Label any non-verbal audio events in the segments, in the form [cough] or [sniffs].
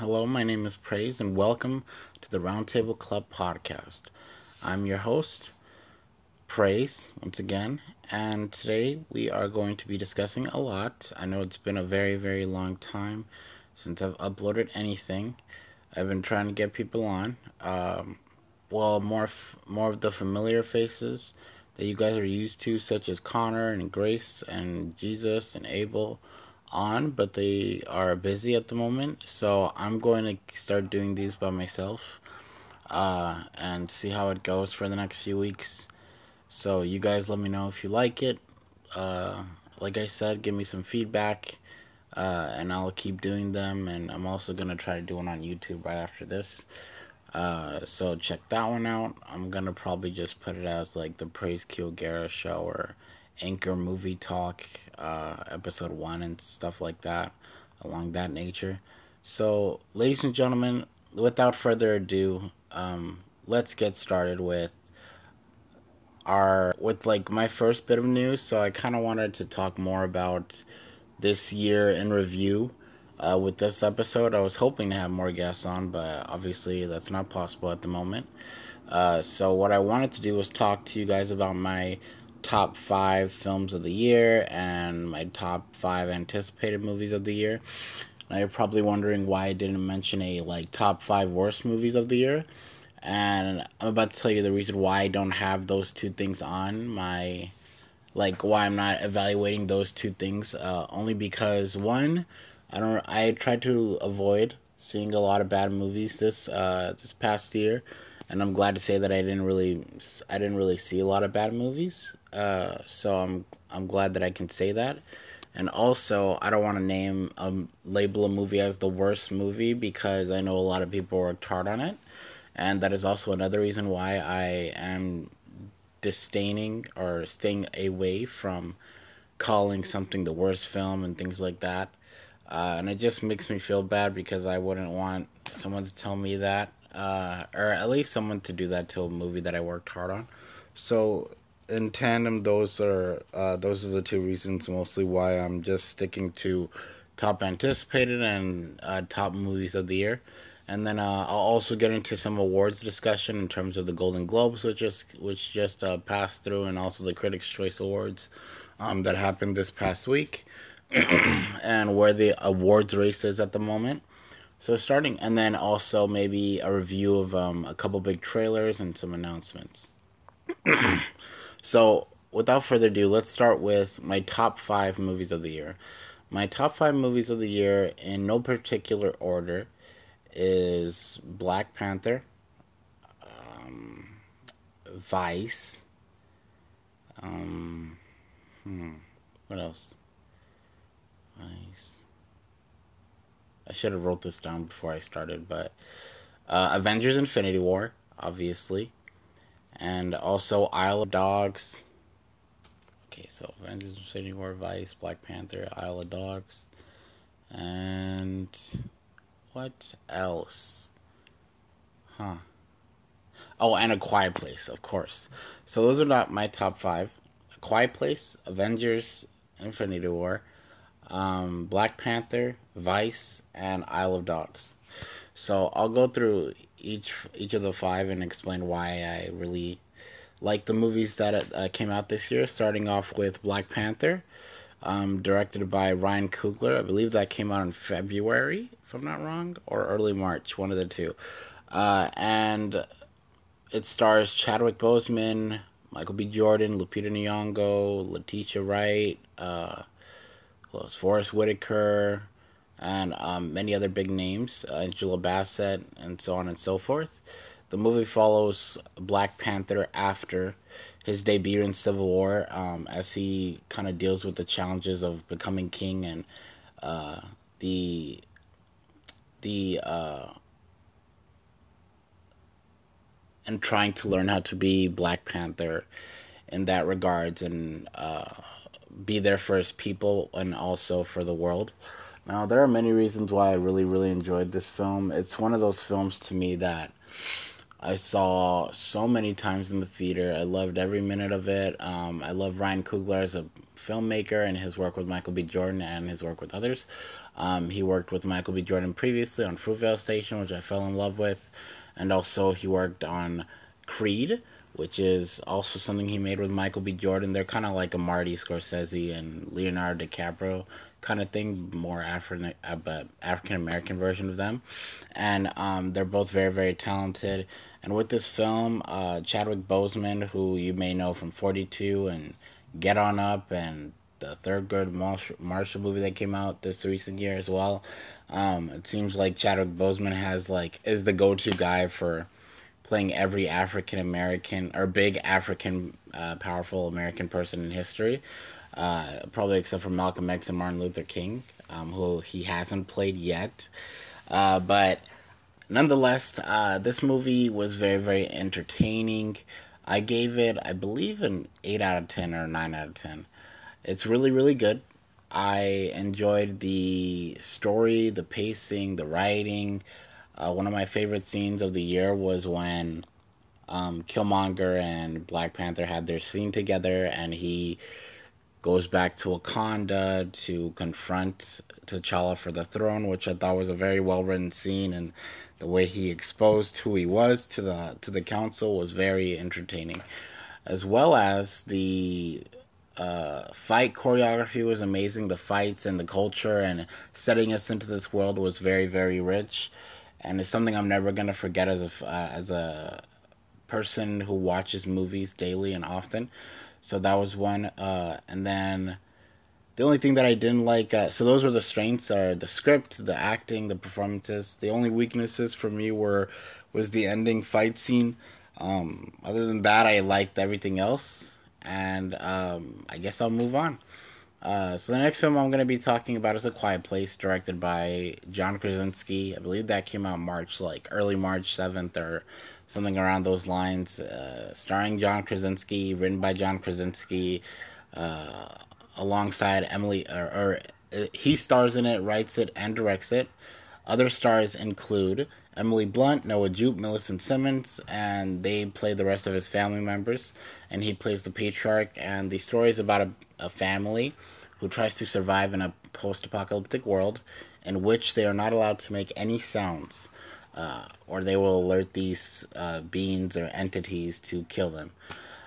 Hello, my name is Praise, and welcome to the Roundtable Club podcast. I'm your host, Praise, once again, and today we are going to be discussing a lot. I know it's been a very, very long time since I've uploaded anything. I've been trying to get people on. Um, well, more f- more of the familiar faces that you guys are used to, such as Connor and Grace and Jesus and Abel on, but they are busy at the moment. So I'm going to start doing these by myself uh, and see how it goes for the next few weeks. So you guys let me know if you like it. Uh, like I said, give me some feedback. Uh, and I'll keep doing them, and I'm also gonna try to do one on YouTube right after this. Uh, so check that one out. I'm gonna probably just put it as like the Praise Kilgara show or Anchor Movie Talk, uh, episode one, and stuff like that, along that nature. So, ladies and gentlemen, without further ado, um, let's get started with our with like my first bit of news. So, I kind of wanted to talk more about this year in review. Uh, with this episode, I was hoping to have more guests on, but obviously that's not possible at the moment. Uh, so, what I wanted to do was talk to you guys about my top five films of the year and my top five anticipated movies of the year. Now you're probably wondering why I didn't mention a like top five worst movies of the year. And I'm about to tell you the reason why I don't have those two things on my like why I'm not evaluating those two things. Uh, only because one, I don't I tried to avoid seeing a lot of bad movies this uh, this past year and I'm glad to say that I didn't really I didn't really see a lot of bad movies. Uh, so I'm I'm glad that I can say that. And also, I don't want to name um label a movie as the worst movie because I know a lot of people worked hard on it, and that is also another reason why I am disdaining or staying away from calling something the worst film and things like that. Uh, and it just makes me feel bad because I wouldn't want someone to tell me that uh, or at least someone to do that to a movie that I worked hard on. So in tandem, those are uh, those are the two reasons mostly why I'm just sticking to top anticipated and uh, top movies of the year. And then uh, I'll also get into some awards discussion in terms of the Golden Globes, which just which just uh, passed through, and also the Critics' Choice Awards um, that happened this past week, [clears throat] and where the awards race is at the moment. So starting, and then also maybe a review of um, a couple big trailers and some announcements. [clears throat] so without further ado, let's start with my top five movies of the year. My top five movies of the year, in no particular order, is Black Panther, um, Vice, um, hmm, what else? Vice. I should have wrote this down before I started, but uh, Avengers: Infinity War, obviously, and also Isle of Dogs. Okay, so Avengers: Infinity War, Vice, Black Panther, Isle of Dogs, and what else? Huh. Oh, and A Quiet Place, of course. So those are not my top five. A Quiet Place, Avengers: Infinity War, um, Black Panther, Vice, and Isle of Dogs. So I'll go through each each of the five and explain why I really like the movies that uh, came out this year. Starting off with Black Panther, um, directed by Ryan Coogler. I believe that came out in February, if I'm not wrong, or early March, one of the two. Uh, and it stars Chadwick Boseman, Michael B. Jordan, Lupita Nyong'o, Letitia Wright. Uh, was Forest Whitaker, and um, many other big names, uh, Angela Bassett, and so on and so forth. The movie follows Black Panther after his debut in Civil War, um, as he kind of deals with the challenges of becoming king and uh, the the uh, and trying to learn how to be Black Panther in that regards and uh, be there for his people and also for the world. Now, there are many reasons why I really, really enjoyed this film. It's one of those films to me that I saw so many times in the theater. I loved every minute of it. Um, I love Ryan Coogler as a filmmaker and his work with Michael B. Jordan and his work with others. Um, he worked with Michael B. Jordan previously on Fruitvale Station, which I fell in love with, and also he worked on Creed, which is also something he made with Michael B. Jordan. They're kind of like a Marty Scorsese and Leonardo DiCaprio kind of thing, more African uh, African American version of them, and um, they're both very very talented. And with this film, uh, Chadwick Boseman, who you may know from Forty Two and Get On Up and the third Thurgood Marshall movie that came out this recent year as well. Um, it seems like Chadwick Boseman has like is the go-to guy for playing every African American or big African uh, powerful American person in history. Uh, probably except for Malcolm X and Martin Luther King, um, who he hasn't played yet. Uh, but nonetheless, uh, this movie was very, very entertaining. I gave it, I believe, an 8 out of 10 or 9 out of 10. It's really, really good. I enjoyed the story, the pacing, the writing. Uh, one of my favorite scenes of the year was when um, Killmonger and Black Panther had their scene together, and he goes back to Wakanda to confront T'Challa for the throne, which I thought was a very well written scene, and the way he exposed who he was to the to the council was very entertaining, as well as the uh, fight choreography was amazing. The fights and the culture and setting us into this world was very very rich, and it's something I'm never gonna forget as a uh, as a person who watches movies daily and often. So that was one. Uh, and then the only thing that I didn't like, uh, so those were the strengths: are the script, the acting, the performances. The only weaknesses for me were was the ending fight scene. Um, other than that, I liked everything else, and um, I guess I'll move on. Uh, so the next film I'm going to be talking about is A Quiet Place, directed by John Krasinski. I believe that came out March, like early March 7th or something around those lines. Uh, starring John Krasinski, written by John Krasinski, uh, alongside Emily, or, or uh, he stars in it, writes it, and directs it. Other stars include Emily Blunt, Noah Jupe, Millicent Simmons, and they play the rest of his family members. And he plays the patriarch. And the story is about a, a family who tries to survive in a post apocalyptic world in which they are not allowed to make any sounds uh, or they will alert these uh, beings or entities to kill them.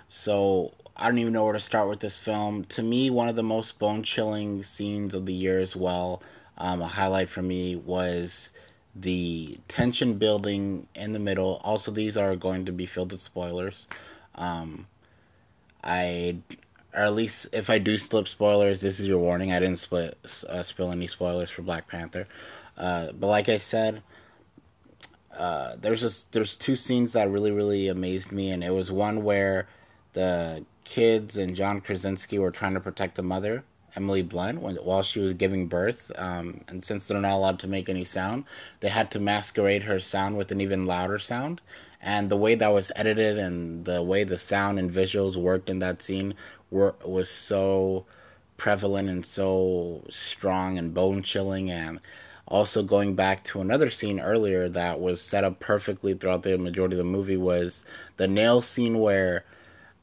So I don't even know where to start with this film. To me, one of the most bone chilling scenes of the year as well. Um, a highlight for me was the tension building in the middle. Also, these are going to be filled with spoilers. Um, I, or at least if I do slip spoilers, this is your warning. I didn't split, uh, spill any spoilers for Black Panther. Uh, but like I said, uh, there's just there's two scenes that really really amazed me, and it was one where the kids and John Krasinski were trying to protect the mother, Emily Blunt, when, while she was giving birth. Um, and since they're not allowed to make any sound, they had to masquerade her sound with an even louder sound. And the way that was edited and the way the sound and visuals worked in that scene were was so prevalent and so strong and bone chilling and also going back to another scene earlier that was set up perfectly throughout the majority of the movie was the nail scene where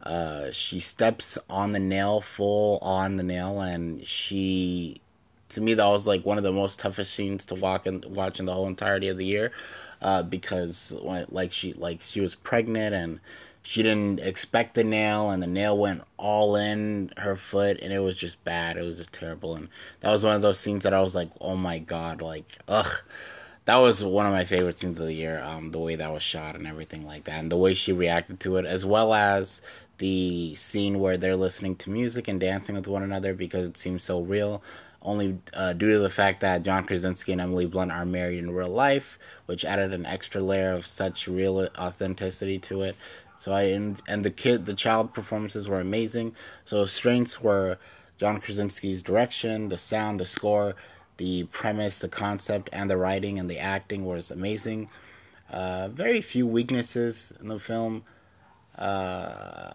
uh, she steps on the nail full on the nail and she to me that was like one of the most toughest scenes to walk and watch in the whole entirety of the year uh, because when, like she like she was pregnant and she didn't expect the nail and the nail went all in her foot and it was just bad. It was just terrible. And that was one of those scenes that i was like oh my god like ugh. That was one of my favorite scenes of the year um the way that was shot and everything like that and the way she reacted to it as well as the scene where they're listening to music and dancing with one another because it seems so real. Only uh, due to the fact that John Krasinski and Emily Blunt are married in real life, which added an extra layer of such real authenticity to it. So I and, and the kid, the child performances were amazing. So strengths were John Krasinski's direction, the sound, the score, the premise, the concept, and the writing and the acting was amazing. Uh, very few weaknesses in the film. Uh,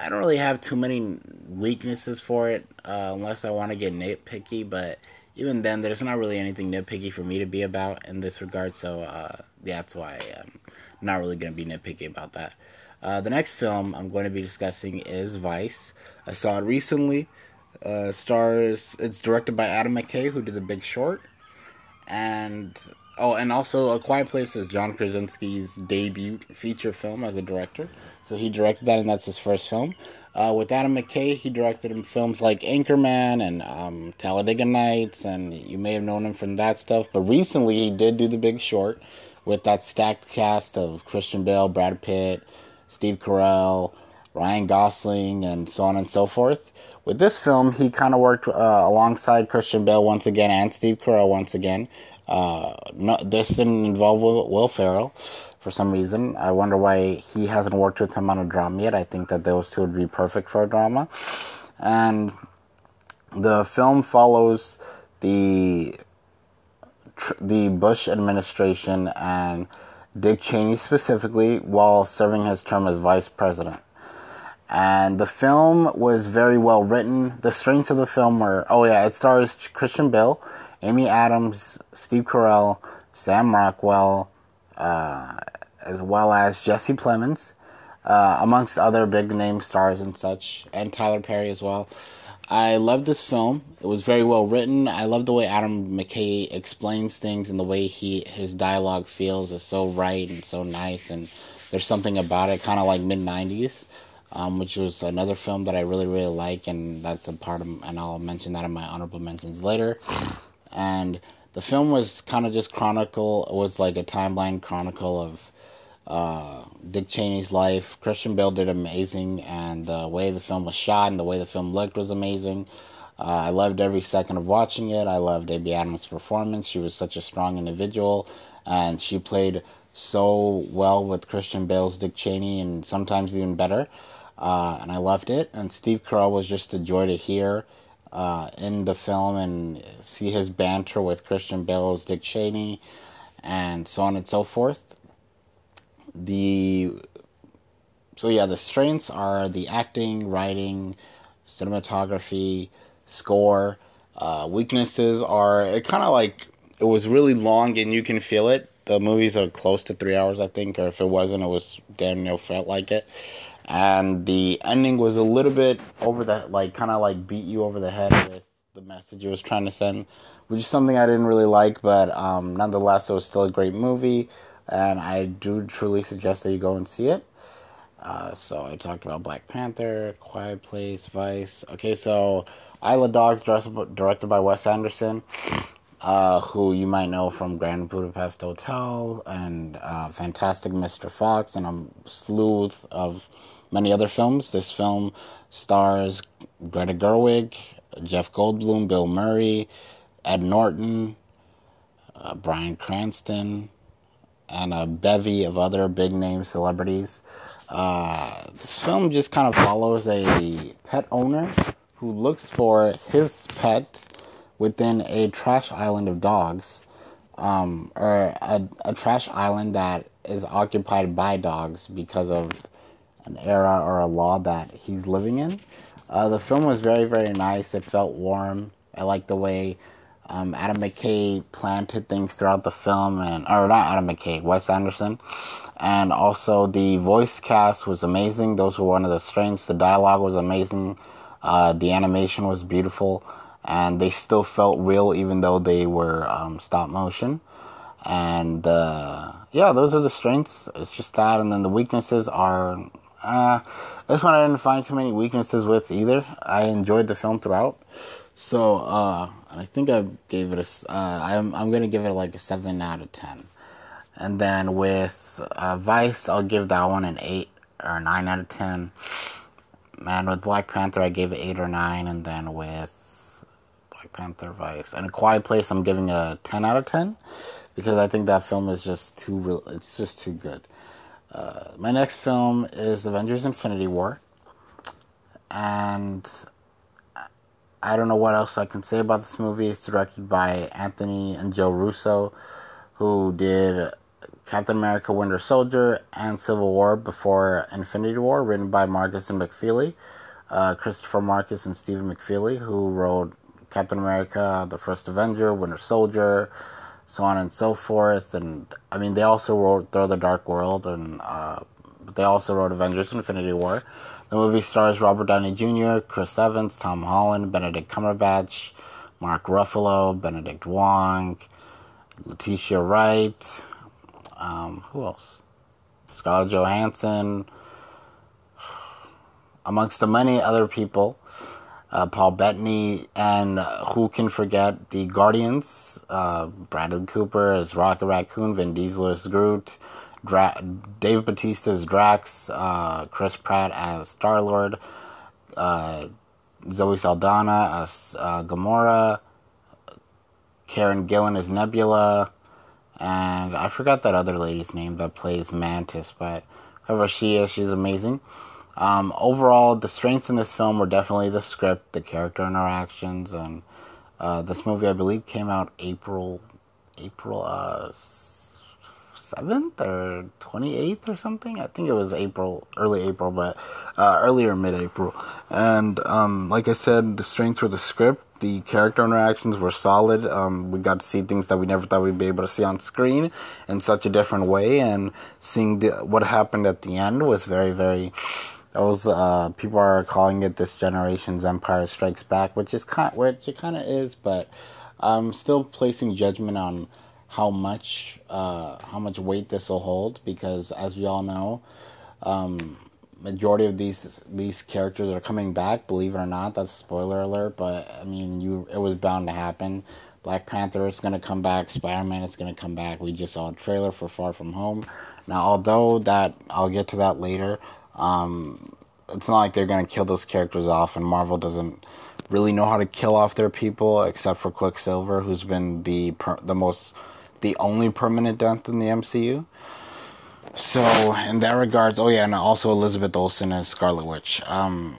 I don't really have too many weaknesses for it, uh, unless I want to get nitpicky. But even then, there's not really anything nitpicky for me to be about in this regard. So uh, yeah, that's why I'm not really going to be nitpicky about that. Uh, the next film I'm going to be discussing is Vice. I saw it recently. Uh, stars. It's directed by Adam McKay, who did The Big Short, and oh, and also A Quiet Place is John Krasinski's debut feature film as a director. So he directed that, and that's his first film. Uh, with Adam McKay, he directed him films like Anchorman and um, Talladega Nights, and you may have known him from that stuff. But recently, he did do The Big Short with that stacked cast of Christian Bale, Brad Pitt, Steve Carell, Ryan Gosling, and so on and so forth. With this film, he kind of worked uh, alongside Christian Bale once again and Steve Carell once again. Uh, no, this didn't involve Will, Will Ferrell for some reason. I wonder why he hasn't worked with him on a drama yet. I think that those two would be perfect for a drama. And the film follows the the Bush administration and Dick Cheney specifically while serving his term as vice president. And the film was very well written. The strengths of the film were oh, yeah, it stars Christian Bale, Amy Adams, Steve Carell, Sam Rockwell, uh, as well as Jesse Plemons, uh, amongst other big name stars and such, and Tyler Perry as well. I love this film. It was very well written. I love the way Adam McKay explains things and the way he his dialogue feels is so right and so nice and there's something about it kind of like mid 90s um, which was another film that I really really like and that's a part of and I'll mention that in my honorable mentions later and the film was kind of just chronicle it was like a timeline chronicle of uh, Dick Cheney's life. Christian Bale did amazing, and the way the film was shot and the way the film looked was amazing. Uh, I loved every second of watching it. I loved Amy Adams' performance. She was such a strong individual, and she played so well with Christian Bale's Dick Cheney, and sometimes even better. Uh, and I loved it. And Steve Carell was just a joy to hear uh, in the film and see his banter with Christian Bale's Dick Cheney, and so on and so forth the so yeah, the strengths are the acting, writing, cinematography, score. Uh, weaknesses are it kind of like it was really long and you can feel it. The movies are close to three hours, I think, or if it wasn't, it was damn near felt like it. And the ending was a little bit over the like, kind of like beat you over the head with the message it was trying to send, which is something I didn't really like. But um, nonetheless, it was still a great movie and I do truly suggest that you go and see it. Uh, so I talked about Black Panther, Quiet Place, Vice. Okay, so Isle of Dogs, directed by Wes Anderson, [sniffs] uh, who you might know from Grand Budapest Hotel and uh, Fantastic Mr. Fox and a slew of many other films. This film stars Greta Gerwig, Jeff Goldblum, Bill Murray, Ed Norton, uh, Bryan Cranston, and a bevy of other big name celebrities. Uh, this film just kind of follows a pet owner who looks for his pet within a trash island of dogs, um, or a, a trash island that is occupied by dogs because of an era or a law that he's living in. Uh, the film was very, very nice. It felt warm. I like the way um, Adam McKay planted things throughout the film, and or not Adam McKay, Wes Anderson, and also the voice cast was amazing. Those were one of the strengths. The dialogue was amazing. Uh, the animation was beautiful, and they still felt real even though they were um, stop motion. And uh, yeah, those are the strengths. It's just that, and then the weaknesses are. Uh, this one I didn't find too many weaknesses with either. I enjoyed the film throughout. So uh, I think I gave it a. Uh, I'm I'm gonna give it like a seven out of ten, and then with uh, Vice I'll give that one an eight or nine out of ten. Man, with Black Panther I gave it eight or nine, and then with Black Panther, Vice, and A Quiet Place I'm giving a ten out of ten because I think that film is just too real. It's just too good. Uh, my next film is Avengers: Infinity War, and I don't know what else I can say about this movie. It's directed by Anthony and Joe Russo, who did Captain America Winter Soldier and Civil War before Infinity War, written by Marcus and McFeely. Uh, Christopher Marcus and Stephen McFeely, who wrote Captain America, The First Avenger, Winter Soldier, so on and so forth. And I mean, they also wrote Thor the Dark World and uh, they also wrote Avengers: Infinity War. The movie stars Robert Downey Jr., Chris Evans, Tom Holland, Benedict Cumberbatch, Mark Ruffalo, Benedict Wong, Letitia Wright. Um, who else? Scarlett Johansson, amongst the many other people. Uh, Paul Bettany, and uh, who can forget the Guardians? Uh, Bradley Cooper as Rocket Raccoon, Vin Diesel as Groot, Dra- Dave Bautista as Drax, uh, Chris Pratt as Star Lord, uh, Zoe Saldana as uh, Gamora, Karen Gillan as Nebula, and I forgot that other lady's name that plays Mantis, but whoever she is, she's amazing. Um, overall, the strengths in this film were definitely the script, the character interactions, and uh, this movie, I believe, came out April, April uh, seventh or twenty eighth or something. I think it was April, early April, but uh, earlier mid April. And um, like I said, the strengths were the script. The character interactions were solid. Um, we got to see things that we never thought we'd be able to see on screen in such a different way, and seeing the, what happened at the end was very, very those uh, people are calling it this generation's Empire Strikes Back, which is kind, which it kind of is, but I'm still placing judgment on how much uh, how much weight this will hold because, as we all know, um, majority of these these characters are coming back. Believe it or not, that's spoiler alert. But I mean, you it was bound to happen. Black Panther is going to come back. Spider Man is going to come back. We just saw a trailer for Far From Home. Now, although that I'll get to that later. Um, it's not like they're going to kill those characters off, and Marvel doesn't really know how to kill off their people, except for Quicksilver, who's been the the most the only permanent death in the MCU. So in that regards, oh yeah, and also Elizabeth Olsen as Scarlet Witch, um,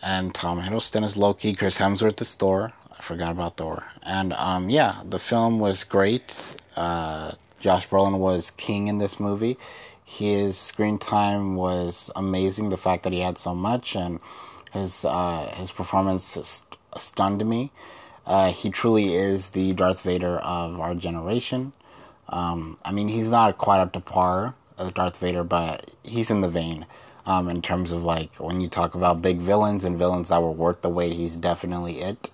and Tom Hiddleston as Loki, Chris Hemsworth as Thor. I forgot about Thor, and um, yeah, the film was great. Uh, Josh Brolin was king in this movie. His screen time was amazing. The fact that he had so much and his uh, his performance st- stunned me. Uh, he truly is the Darth Vader of our generation. Um, I mean, he's not quite up to par as Darth Vader, but he's in the vein. Um, in terms of like when you talk about big villains and villains that were worth the wait, he's definitely it.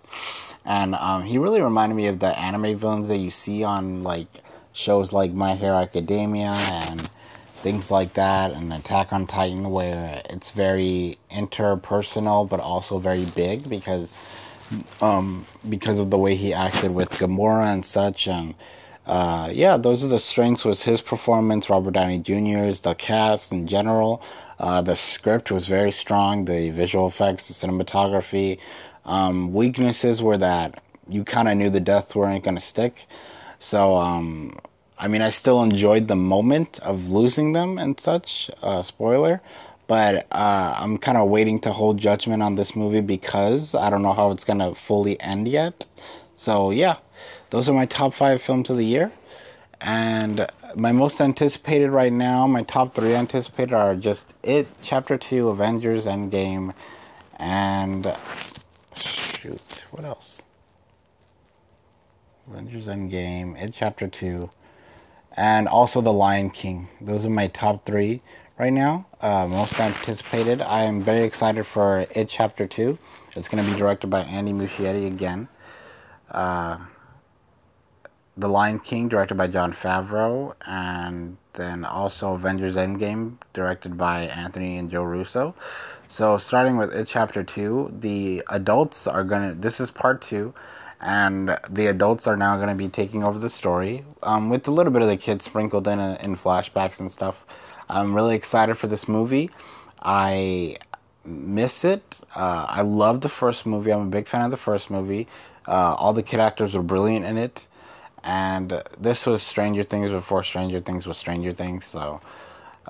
And um, he really reminded me of the anime villains that you see on like shows like My Hero Academia and things like that, and Attack on Titan, where it's very interpersonal but also very big because um, because of the way he acted with Gamora and such, and uh, yeah, those are the strengths. Was his performance, Robert Downey Jr.'s, the cast in general. Uh, the script was very strong. The visual effects, the cinematography. Um, weaknesses were that you kind of knew the deaths weren't going to stick. So um, I mean, I still enjoyed the moment of losing them and such. Uh, spoiler. But uh, I'm kind of waiting to hold judgment on this movie because I don't know how it's to fully end yet. So, yeah, those are my top five films of the year. And my most anticipated right now, my top three anticipated are just It, Chapter 2, Avengers Endgame, and. Shoot, what else? Avengers Endgame, It, Chapter 2 and also The Lion King. Those are my top three right now. Uh, most anticipated. I am very excited for It Chapter 2. It's going to be directed by Andy Muschietti again. Uh, the Lion King, directed by Jon Favreau, and then also Avengers Endgame, directed by Anthony and Joe Russo. So, starting with It Chapter 2, the adults are going to, this is part two and the adults are now going to be taking over the story um, with a little bit of the kids sprinkled in uh, in flashbacks and stuff. I'm really excited for this movie. I miss it. Uh, I love the first movie. I'm a big fan of the first movie. Uh, all the kid actors were brilliant in it, and this was Stranger Things before Stranger Things was Stranger Things. So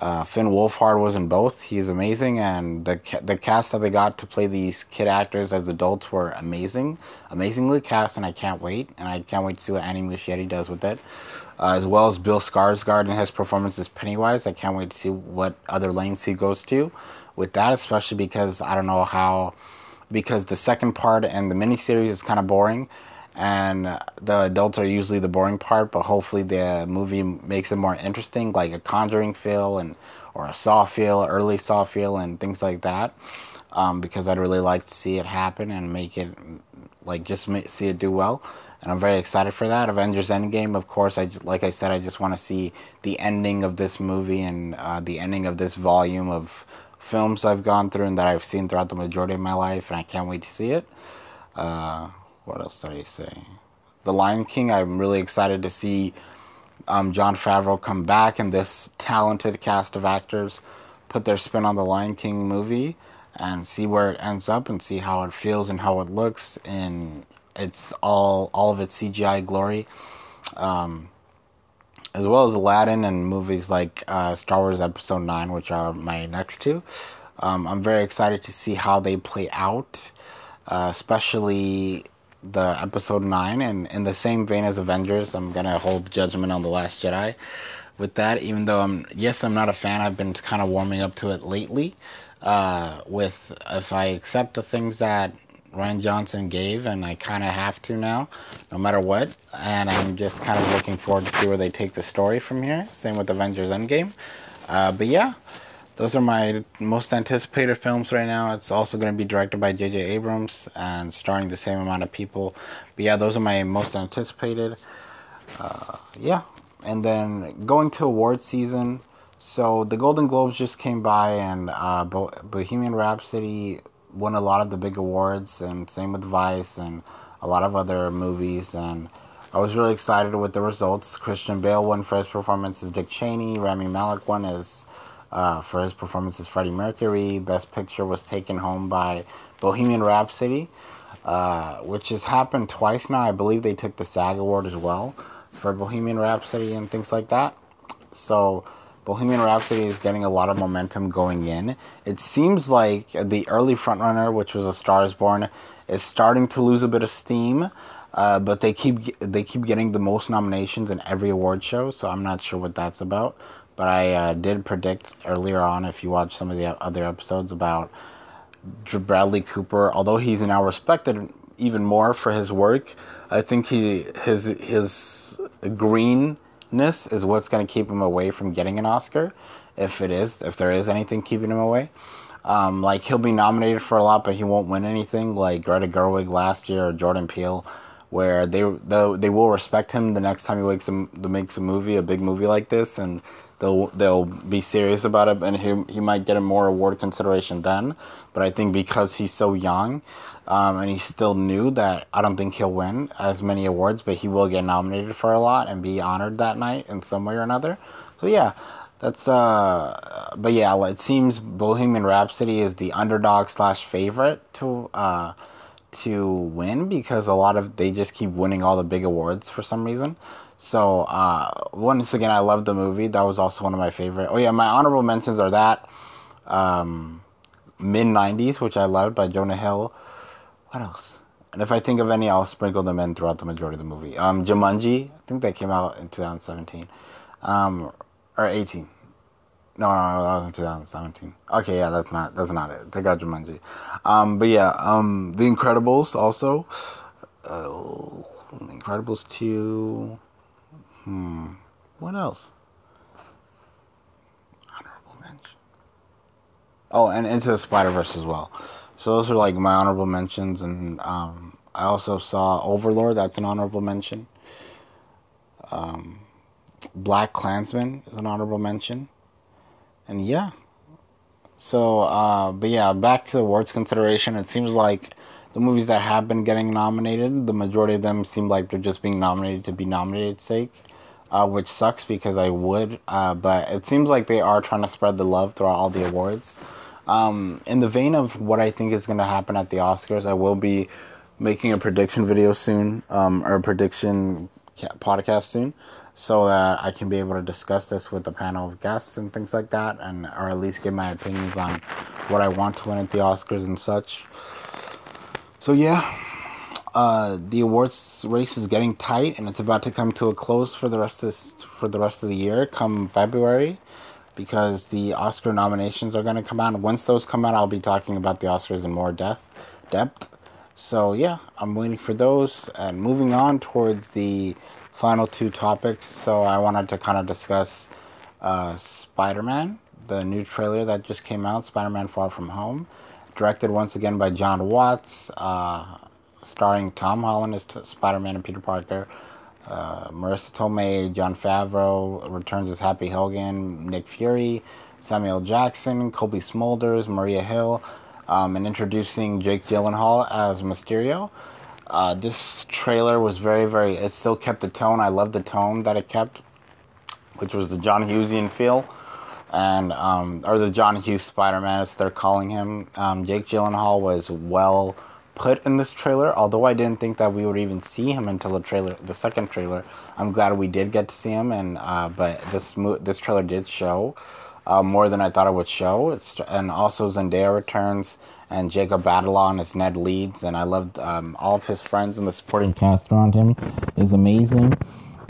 uh, Finn Wolfhard was in both. He's amazing, and the the cast that they got to play these kid actors as adults were amazing, amazingly cast, and I can't wait. And I can't wait to see what Andy Muschietti does with it, uh, as well as Bill Skarsgård and his performance as Pennywise. I can't wait to see what other lanes he goes to with that, especially because I don't know how, because the second part and the miniseries is kind of boring, and the adults are usually the boring part. But hopefully, the movie makes it more interesting, like a Conjuring feel and or a Saw feel, early Saw feel, and things like that. Um, because I'd really like to see it happen and make it like just see it do well and I'm very excited for that. Avengers Endgame, of course, I just, like I said, I just want to see the ending of this movie and uh, the ending of this volume of films I've gone through and that I've seen throughout the majority of my life, and I can't wait to see it. Uh, what else did I say? The Lion King, I'm really excited to see um, Jon Favreau come back and this talented cast of actors put their spin on the Lion King movie and see where it ends up and see how it feels and how it looks in it's all all of its CGI glory, um, as well as Aladdin and movies like uh, Star Wars Episode Nine, which are my next two. Um, I'm very excited to see how they play out, uh, especially the Episode Nine. And in the same vein as Avengers, I'm gonna hold judgment on the Last Jedi. With that, even though I'm yes, I'm not a fan. I've been kind of warming up to it lately. Uh, with if I accept the things that Rian Johnson gave, and I kind of have to now, no matter what. And I'm just kind of looking forward to see where they take the story from here. Same with Avengers Endgame. Uh, but yeah, those are my most anticipated films right now. It's also going to be directed by J.J. Abrams and starring the same amount of people. But yeah, those are my most anticipated. Uh, yeah, and then going to award season. So the Golden Globes just came by, and uh, Bohemian Rhapsody won a lot of the big awards, and same with Vice and a lot of other movies. And I was really excited with the results. Christian Bale won for his performance as Dick Cheney. Rami Malek won as uh, for his performance as Freddie Mercury. Best Picture was taken home by Bohemian Rhapsody, uh, which has happened twice now. I believe they took the SAG award as well for Bohemian Rhapsody and things like that. So Bohemian Rhapsody is getting a lot of momentum going in. It seems like the early frontrunner, which was A Star Is Born, is starting to lose a bit of steam. Uh, but they keep they keep getting the most nominations in every award show, so I'm not sure what that's about. But I uh, did predict earlier on, if you watch some of the other episodes, about Bradley Cooper. Although he's now respected even more for his work, I think he his his green ness is what's going to keep him away from getting an Oscar, if it is, if there is anything keeping him away. Um, like he'll be nominated for a lot, but he won't win anything. Like Greta Gerwig last year or Jordan Peele, where they they will respect him the next time he makes a, makes a movie, a big movie like this, and they'll they'll be serious about it, and he he might get a more award consideration then. But I think because he's so young, um, and he's still new, that I don't think he'll win as many awards, but he will get nominated for a lot and be honored that night in some way or another. So yeah. That's uh, but yeah, it seems Bohemian Rhapsody is the underdog slash favorite to uh, to win because a lot of they just keep winning all the big awards for some reason. So uh, once again, I love the movie. That was also one of my favorite. Oh yeah, my honorable mentions are that um, mid '90s, which I loved by Jonah Hill. What else? And if I think of any, I'll sprinkle them in throughout the majority of the movie. Um, Jumanji, I think that came out in 2017, um, or 18. No, no, no, that was in 2017. Okay, yeah, that's not that's not it. Take out Jumanji. Um, but yeah, um, The Incredibles also. Uh, Incredibles 2. Hmm. What else? Honorable mention. Oh, and Into the Spider Verse as well. So those are like my honorable mentions, and um, I also saw Overlord. That's an honorable mention. Um, Black Klansman is an honorable mention, and yeah. So, uh, but yeah, back to awards consideration. It seems like the movies that have been getting nominated, the majority of them seem like they're just being nominated to be nominated sake uh, which sucks because I would. Uh, but it seems like they are trying to spread the love throughout all the awards. Um, in the vein of what I think is going to happen at the Oscars, I will be making a prediction video soon, um, or a prediction podcast soon, so that I can be able to discuss this with a panel of guests and things like that, and or at least give my opinions on what I want to win at the Oscars and such. So yeah, uh, the awards race is getting tight, and it's about to come to a close for the rest of this, for the rest of the year, come February, because the Oscar nominations are going to come out. Once those come out, I'll be talking about the Oscars in more depth. Depth. So yeah, I'm waiting for those. And moving on towards the final two topics. So I wanted to kind of discuss uh, Spider-Man, the new trailer that just came out, Spider-Man: Far From Home, directed once again by John Watts, uh, starring Tom Holland as t- Spider-Man and Peter Parker. Uh, Marisa Tomei, Jon Favreau returns as Happy Hogan, Nick Fury, Samuel Jackson, Cobie Smulders, Maria Hill, um, and introducing Jake Gyllenhaal as Mysterio. Uh, this trailer was very, very. It still kept the tone. I love the tone that it kept, which was the John Hughesian feel, and um, or the John Hughes Spider-Man, as they're calling him. Um, Jake Gyllenhaal was well put in this trailer. Although I didn't think that we would even see him until the trailer, the second trailer. I'm glad we did get to see him, and uh, but this mo- this trailer did show uh, more than I thought it would show. It's and also Zendaya returns and Jacob Batalon as Ned Leeds, and I loved um, all of his friends and the supporting cast around him is amazing.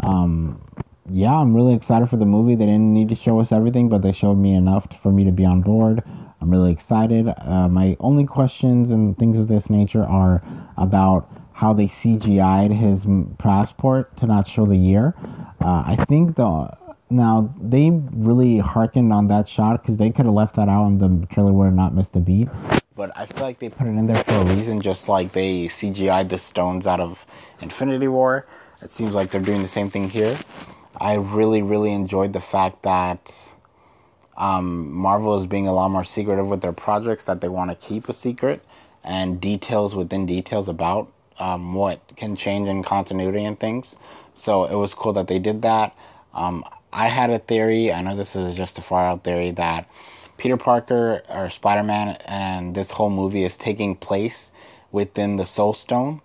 Um, yeah, I'm really excited for the movie. They didn't need to show us everything, but they showed me enough for me to be on board. I'm really excited. Uh, my only questions and things of this nature are about how they CGI'd his passport to not show the year. Uh, I think the now they really harkened on that shot because they could have left that out and the trailer would have not missed a beat. But I feel like they put it in there for a reason, just like they CGI'd the stones out of Infinity War. It seems like they're doing the same thing here. I really, really enjoyed the fact that um, Marvel is being a lot more secretive with their projects that they want to keep a secret and details within details about um, what can change in continuity and things. So it was cool that they did that. Um, I had a theory. I know this is just a far out theory that Peter Parker or Spider Man and this whole movie is taking place within the Soul Stone.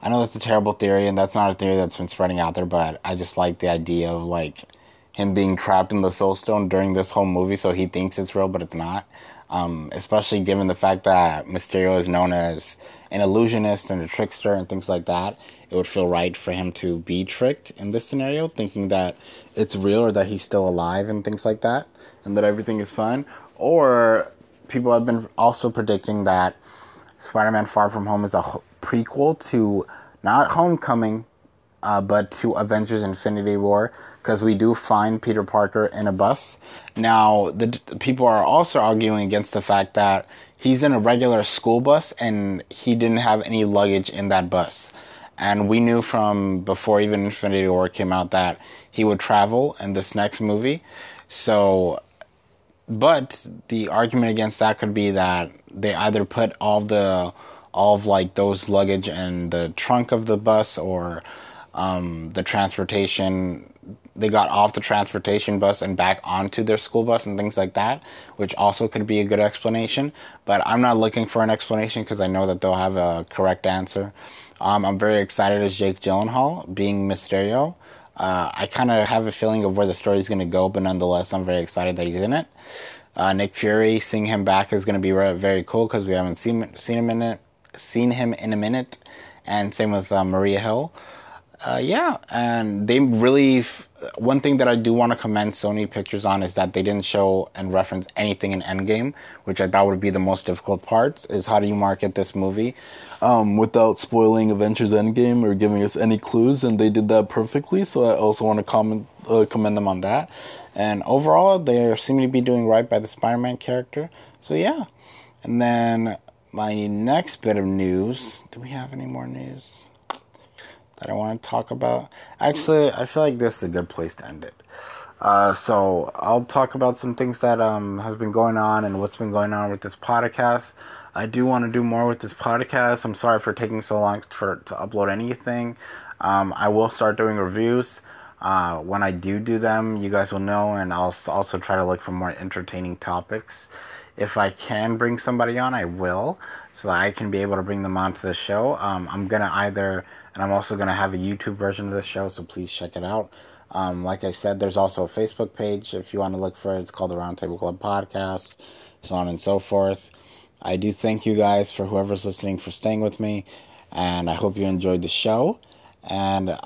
I know that's a terrible theory, and that's not a theory that's been spreading out there, but I just like the idea of like him being trapped in the Soul Stone during this whole movie, so he thinks it's real, but it's not. Um, especially given the fact that Mysterio is known as an illusionist and a trickster and things like that, it would feel right for him to be tricked in this scenario, thinking that it's real or that he's still alive and things like that, and that everything is fine. Or people have been also predicting that Spider Man Far From Home is a prequel to not Homecoming, uh, but to Avengers Infinity War, because we do find Peter Parker in a bus. Now, the, the, people are also arguing against the fact that he's in a regular school bus and he didn't have any luggage in that bus. And we knew from before even Infinity War came out that he would travel in this next movie. So, but the argument against that could be that they either put all the all of like those luggage and the trunk of the bus or um, the transportation they got off the transportation bus and back onto their school bus and things like that, which also could be a good explanation. But I'm not looking for an explanation because I know that they'll have a correct answer. Um, I'm very excited as Jake Gyllenhaal being Mysterio. Uh, I kind of have a feeling of where the story is going to go, but nonetheless, I'm very excited that he's in it. Uh, Nick Fury, seeing him back is going to be very cool because we haven't seen seen him in it, seen him in a minute, and same with uh, Maria Hill. Uh, yeah, and they really. F- one thing that I do want to commend Sony Pictures on is that they didn't show and reference anything in Endgame, which I thought would be the most difficult part. Is how do you market this movie um, without spoiling Avengers Endgame or giving us any clues, and they did that perfectly. So I also want to comment uh, commend them on that. And overall, they seem to be doing right by the Spider-Man character. So yeah, and then my next bit of news. Do we have any more news? that I want to talk about. Actually, I feel like this is a good place to end it. Uh, so I'll talk about some things that um, has been going on and what's been going on with this podcast. I do want to do more with this podcast. I'm sorry for taking so long for to upload anything. Um, I will start doing reviews. Uh, when I do do them, you guys will know, and I'll also try to look for more entertaining topics. If I can bring somebody on, I will, so that I can be able to bring them onto the show. Um, I'm gonna either and I'm also to have a YouTube version of this show, so please check it out. Um, like I said, there's also a Facebook page if you want to look for it. It's called the Roundtable Club Podcast, so on and so forth. I do thank you guys for whoever's listening for staying with me, and I hope you enjoyed the show. And uh,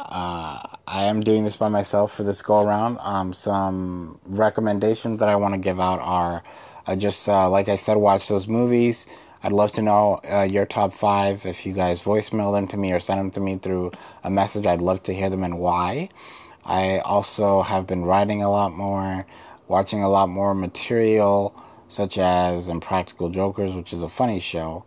I am doing this by myself for this go around. Um, some recommendations that I want to give out are I just, uh, like I said, watch those movies. I'd love to know uh, your top five. If you guys voicemail them to me or send them to me through a message, I'd love to hear them and why. I also have been writing a lot more, watching a lot more material, such as Impractical Jokers, which is a funny show.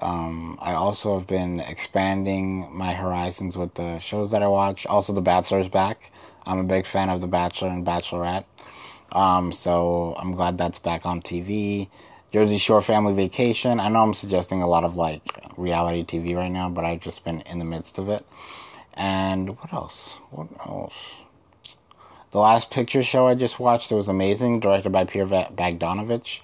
Um, I also have been expanding my horizons with the shows that I watch. Also, The Bachelor's back. I'm a big fan of The Bachelor and Bachelorette. Um, so I'm glad that's back on TV. Jersey Shore Family Vacation. I know I'm suggesting a lot of like reality TV right now, but I've just been in the midst of it. And what else? What else? The last picture show I just watched it was amazing, directed by Peter Bogdanovich,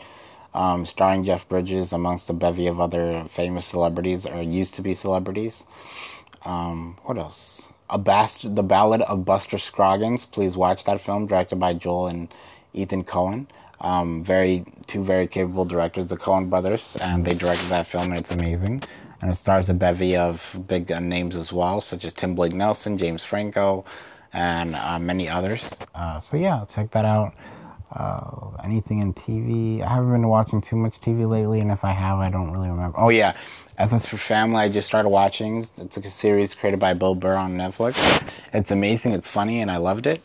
um, starring Jeff Bridges amongst a bevy of other famous celebrities or used to be celebrities. Um, what else? A Bast- The Ballad of Buster Scroggins. Please watch that film, directed by Joel and Ethan Coen. Um, very two very capable directors, the Coen brothers, and they directed that film, and it's amazing. And it stars a bevy of big names as well, such as Tim Blake Nelson, James Franco, and uh, many others. Uh, so yeah, check that out. Uh, anything in TV? I haven't been watching too much TV lately, and if I have, I don't really remember. Oh yeah, F for Family. I just started watching. It's a series created by Bill Burr on Netflix. It's amazing. It's funny, and I loved it.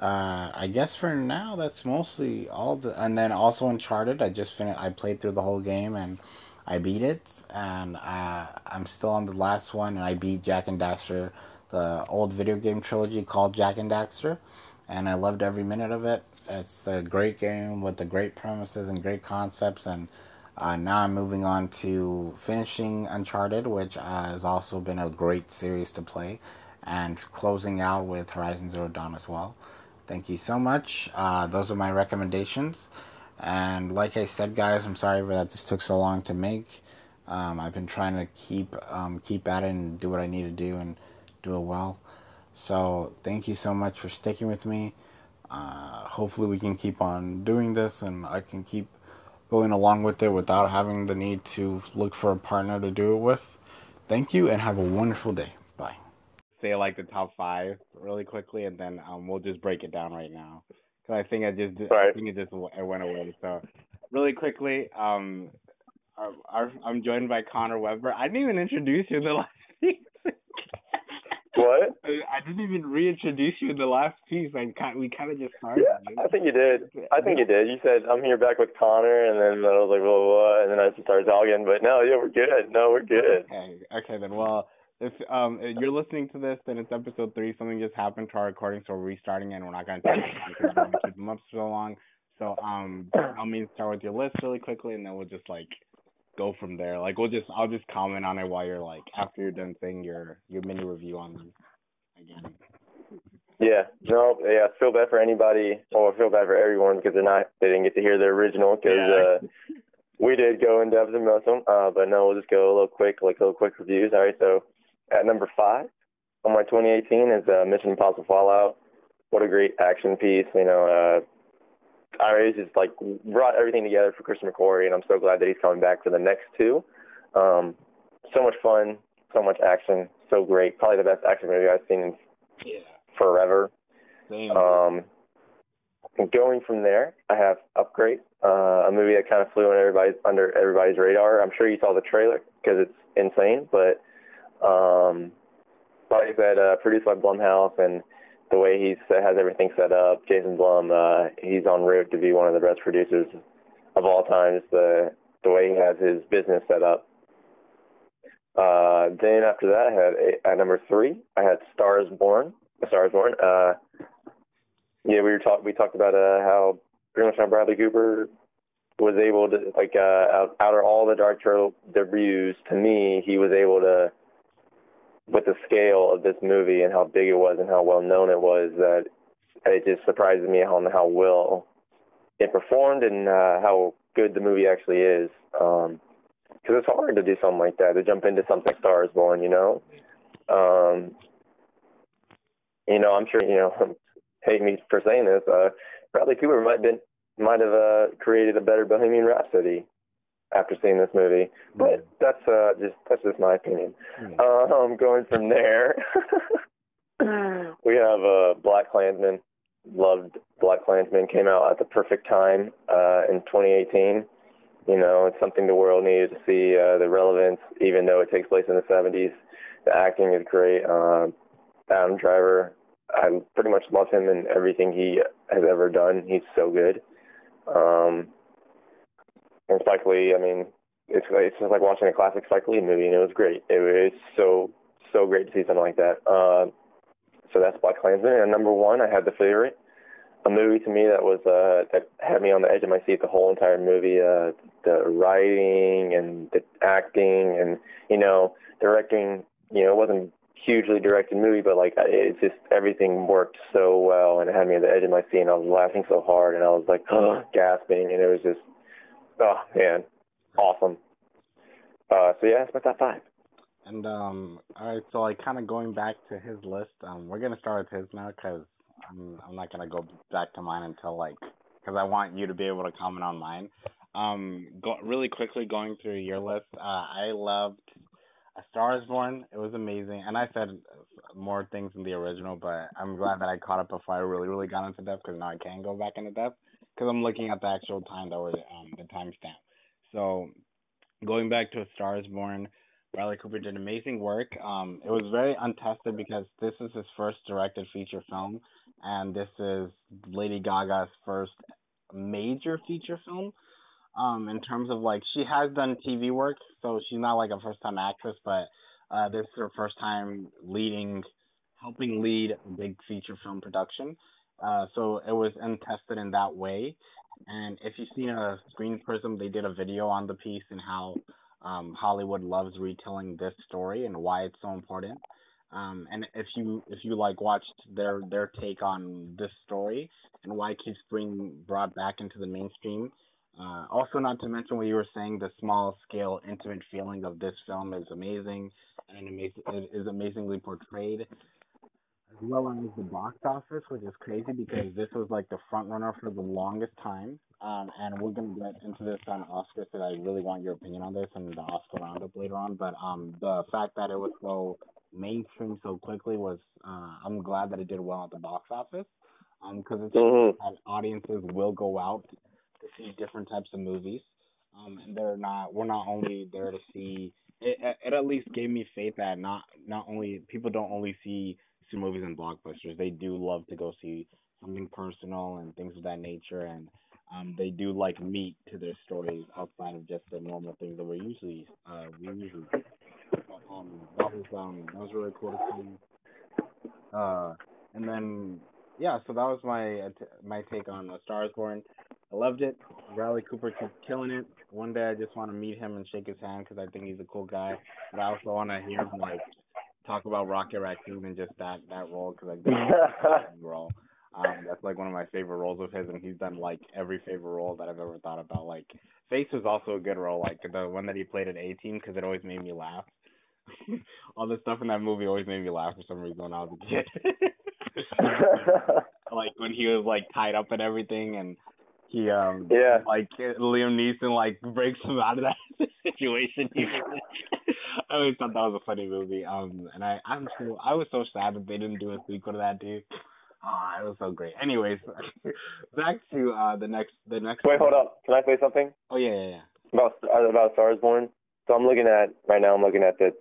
Uh, I guess for now, that's mostly all. The, and then also Uncharted. I just finished. I played through the whole game and I beat it, and uh, I'm still on the last one, and I beat Jak and Daxter the old video game trilogy called Jak and Daxter, and I loved every minute of it. It's a great game with the great premises and great concepts, and uh, now I'm moving on to finishing Uncharted, which has also been a great series to play, and closing out with Horizon Zero Dawn as well. Thank you so much. Uh, those are my recommendations. And like I said, guys, I'm sorry that this took so long to make. Um, I've been trying to keep um, keep at it and do what I need to do, and do it well. So thank you so much for sticking with me. Uh, hopefully we can keep on doing this and I can keep going along with it without having the need to look for a partner to do it with. Thank you and have a wonderful day. Say like the top five really quickly and then um, we'll just break it down right now. Cause I think I just right. I think it just it went away. So really quickly, um, our, our, I'm joined by Connor Weber. I didn't even introduce you in the [laughs] last what? I didn't even reintroduce you in the last piece. I we kind of just started. Yeah, I think you did. I think you did. You said I'm here back with Connor, and then I was like, blah, blah, blah, and then I just started talking. But no, yeah, we're good. No, we're good. Okay, okay then. Well, if um if you're listening to this, then it's episode three. Something just happened to our recording, so we're restarting, and we're not gonna because we keep them up so long. So um, I'll mean start with your list really quickly, and then we'll just like go from there. Like we'll just I'll just comment on it while you're like after you're done saying your your mini review on them again. Yeah, no, yeah. Feel bad for anybody, or feel bad for everyone because they're not they didn't get to hear the original because yeah. uh, we did go in depth and most of them. Uh, but no, we'll just go a little quick, like a little quick reviews. All right, so at number five on my 2018 is uh, Mission Impossible Fallout. What a great action piece, you know. Uh, I just like brought everything together for Christian McQuarrie, and I'm so glad that he's coming back for the next two. Um, so much fun, so much action, so great. Probably the best action movie I've seen in yeah. forever. Same. Um, going from there, I have Upgrade, uh, a movie that kind of flew on everybody's under everybody's radar. I'm sure you saw the trailer because it's insane, but um, I said, uh, produced by Blumhouse and the way he has everything set up. Jason Blum, uh, he's on route to be one of the best producers of all time. Just the the way he has his business set up. Uh, then after that, I had a, at number three, I had Stars Born. Stars Born. Uh, yeah, we were talk we talked about uh, how pretty much how Bradley Cooper was able to like uh, out, out of all the Dark Turtle debuts, to me, he was able to with the scale of this movie and how big it was and how well known it was that it just surprises me how how well it performed and uh, how good the movie actually is. Um, because it's hard to do something like that to jump into something Star is Born, you know. Um, you know, I'm sure you know. [laughs] hate me for saying this. Uh, Bradley Cooper might been might have uh, created a better Bohemian Rhapsody after seeing this movie. But that's uh just that's just my opinion. Mm. Um going from there [laughs] we have uh Black Klansman. Loved Black Klansman came out at the perfect time uh in twenty eighteen. You know, it's something the world needed to see. Uh, the relevance, even though it takes place in the 70s, the acting is great. Uh, Adam Driver, I pretty much love him and everything he has ever done. He's so good. Um, and Spike Lee, I mean, it's it's just like watching a classic Spike Lee movie, and it was great. It was so so great to see something like that. Uh, so that's Black Klansman. And number one, I had the favorite, a movie to me that was uh, that had me on the edge of my seat the whole entire movie. Uh, the writing and the acting, and you know, directing. You know, it wasn't hugely directed movie, but like it just everything worked so well, and it had me at the edge of my seat. And I was laughing so hard, and I was like [gasps] gasping, and it was just oh man, awesome. Uh, so yeah, that's my top five. And um, all right, so like kind of going back to his list, um, we're gonna start with his now because I'm I'm not gonna go back to mine until like because I want you to be able to comment on mine. Um, go really quickly going through your list. Uh, I loved A Star Is Born. It was amazing, and I said more things in the original, but I'm glad that I caught up before I really really got into depth because now I can go back into depth because I'm looking at the actual time that was um the timestamp. So going back to A Star Is Born Bradley Cooper did amazing work. Um, it was very untested because this is his first directed feature film, and this is Lady Gaga's first major feature film. Um, in terms of like she has done TV work, so she's not like a first time actress, but uh, this is her first time leading, helping lead a big feature film production. Uh, so it was untested in that way. And if you've seen a Screen Prism, they did a video on the piece and how um, Hollywood loves retelling this story and why it's so important. Um, and if you if you like watched their their take on this story and why keeps being brought back into the mainstream. Uh, also, not to mention what you were saying, the small scale, intimate feeling of this film is amazing and it is amazingly portrayed as well as the box office, which is crazy because this was like the front runner for the longest time. Um, and we're gonna get into this on Oscars because I really want your opinion on this and the Oscar roundup later on. But um, the fact that it was so mainstream so quickly was, uh, I'm glad that it did well at the box office. Um, because it's mm-hmm. that audiences will go out to see different types of movies. Um, and they're not, we're not only there to see. It, it at least gave me faith that not not only people don't only see movies and blockbusters. They do love to go see something personal and things of that nature, and um, they do like meat to their stories outside of just the normal things that we usually uh, we usually. Um, that was um that was really cool to see. Uh, and then yeah, so that was my my take on A Star Is Born. I loved it. Bradley Cooper kept killing it. One day I just want to meet him and shake his hand because I think he's a cool guy. But I also want to hear him like talk about Rocket Raccoon and just that that role because like [laughs] that role. Um, that's like one of my favorite roles of his, and he's done like every favorite role that I've ever thought about. Like Face was also a good role, like the one that he played A-Team, because it always made me laugh. [laughs] All the stuff in that movie always made me laugh for some reason when I was a kid. [laughs] like when he was like tied up and everything, and he um yeah like Liam Neeson like breaks him out of that situation. I always thought that was a funny movie. Um, and I I'm so I was so sad that they didn't do a sequel to that dude. Oh, it was so great. Anyways, [laughs] back to uh the next the next. Wait, hold up. Can I say something? Oh yeah, yeah, yeah. About uh, about Stars Born. So I'm looking at right now. I'm looking at the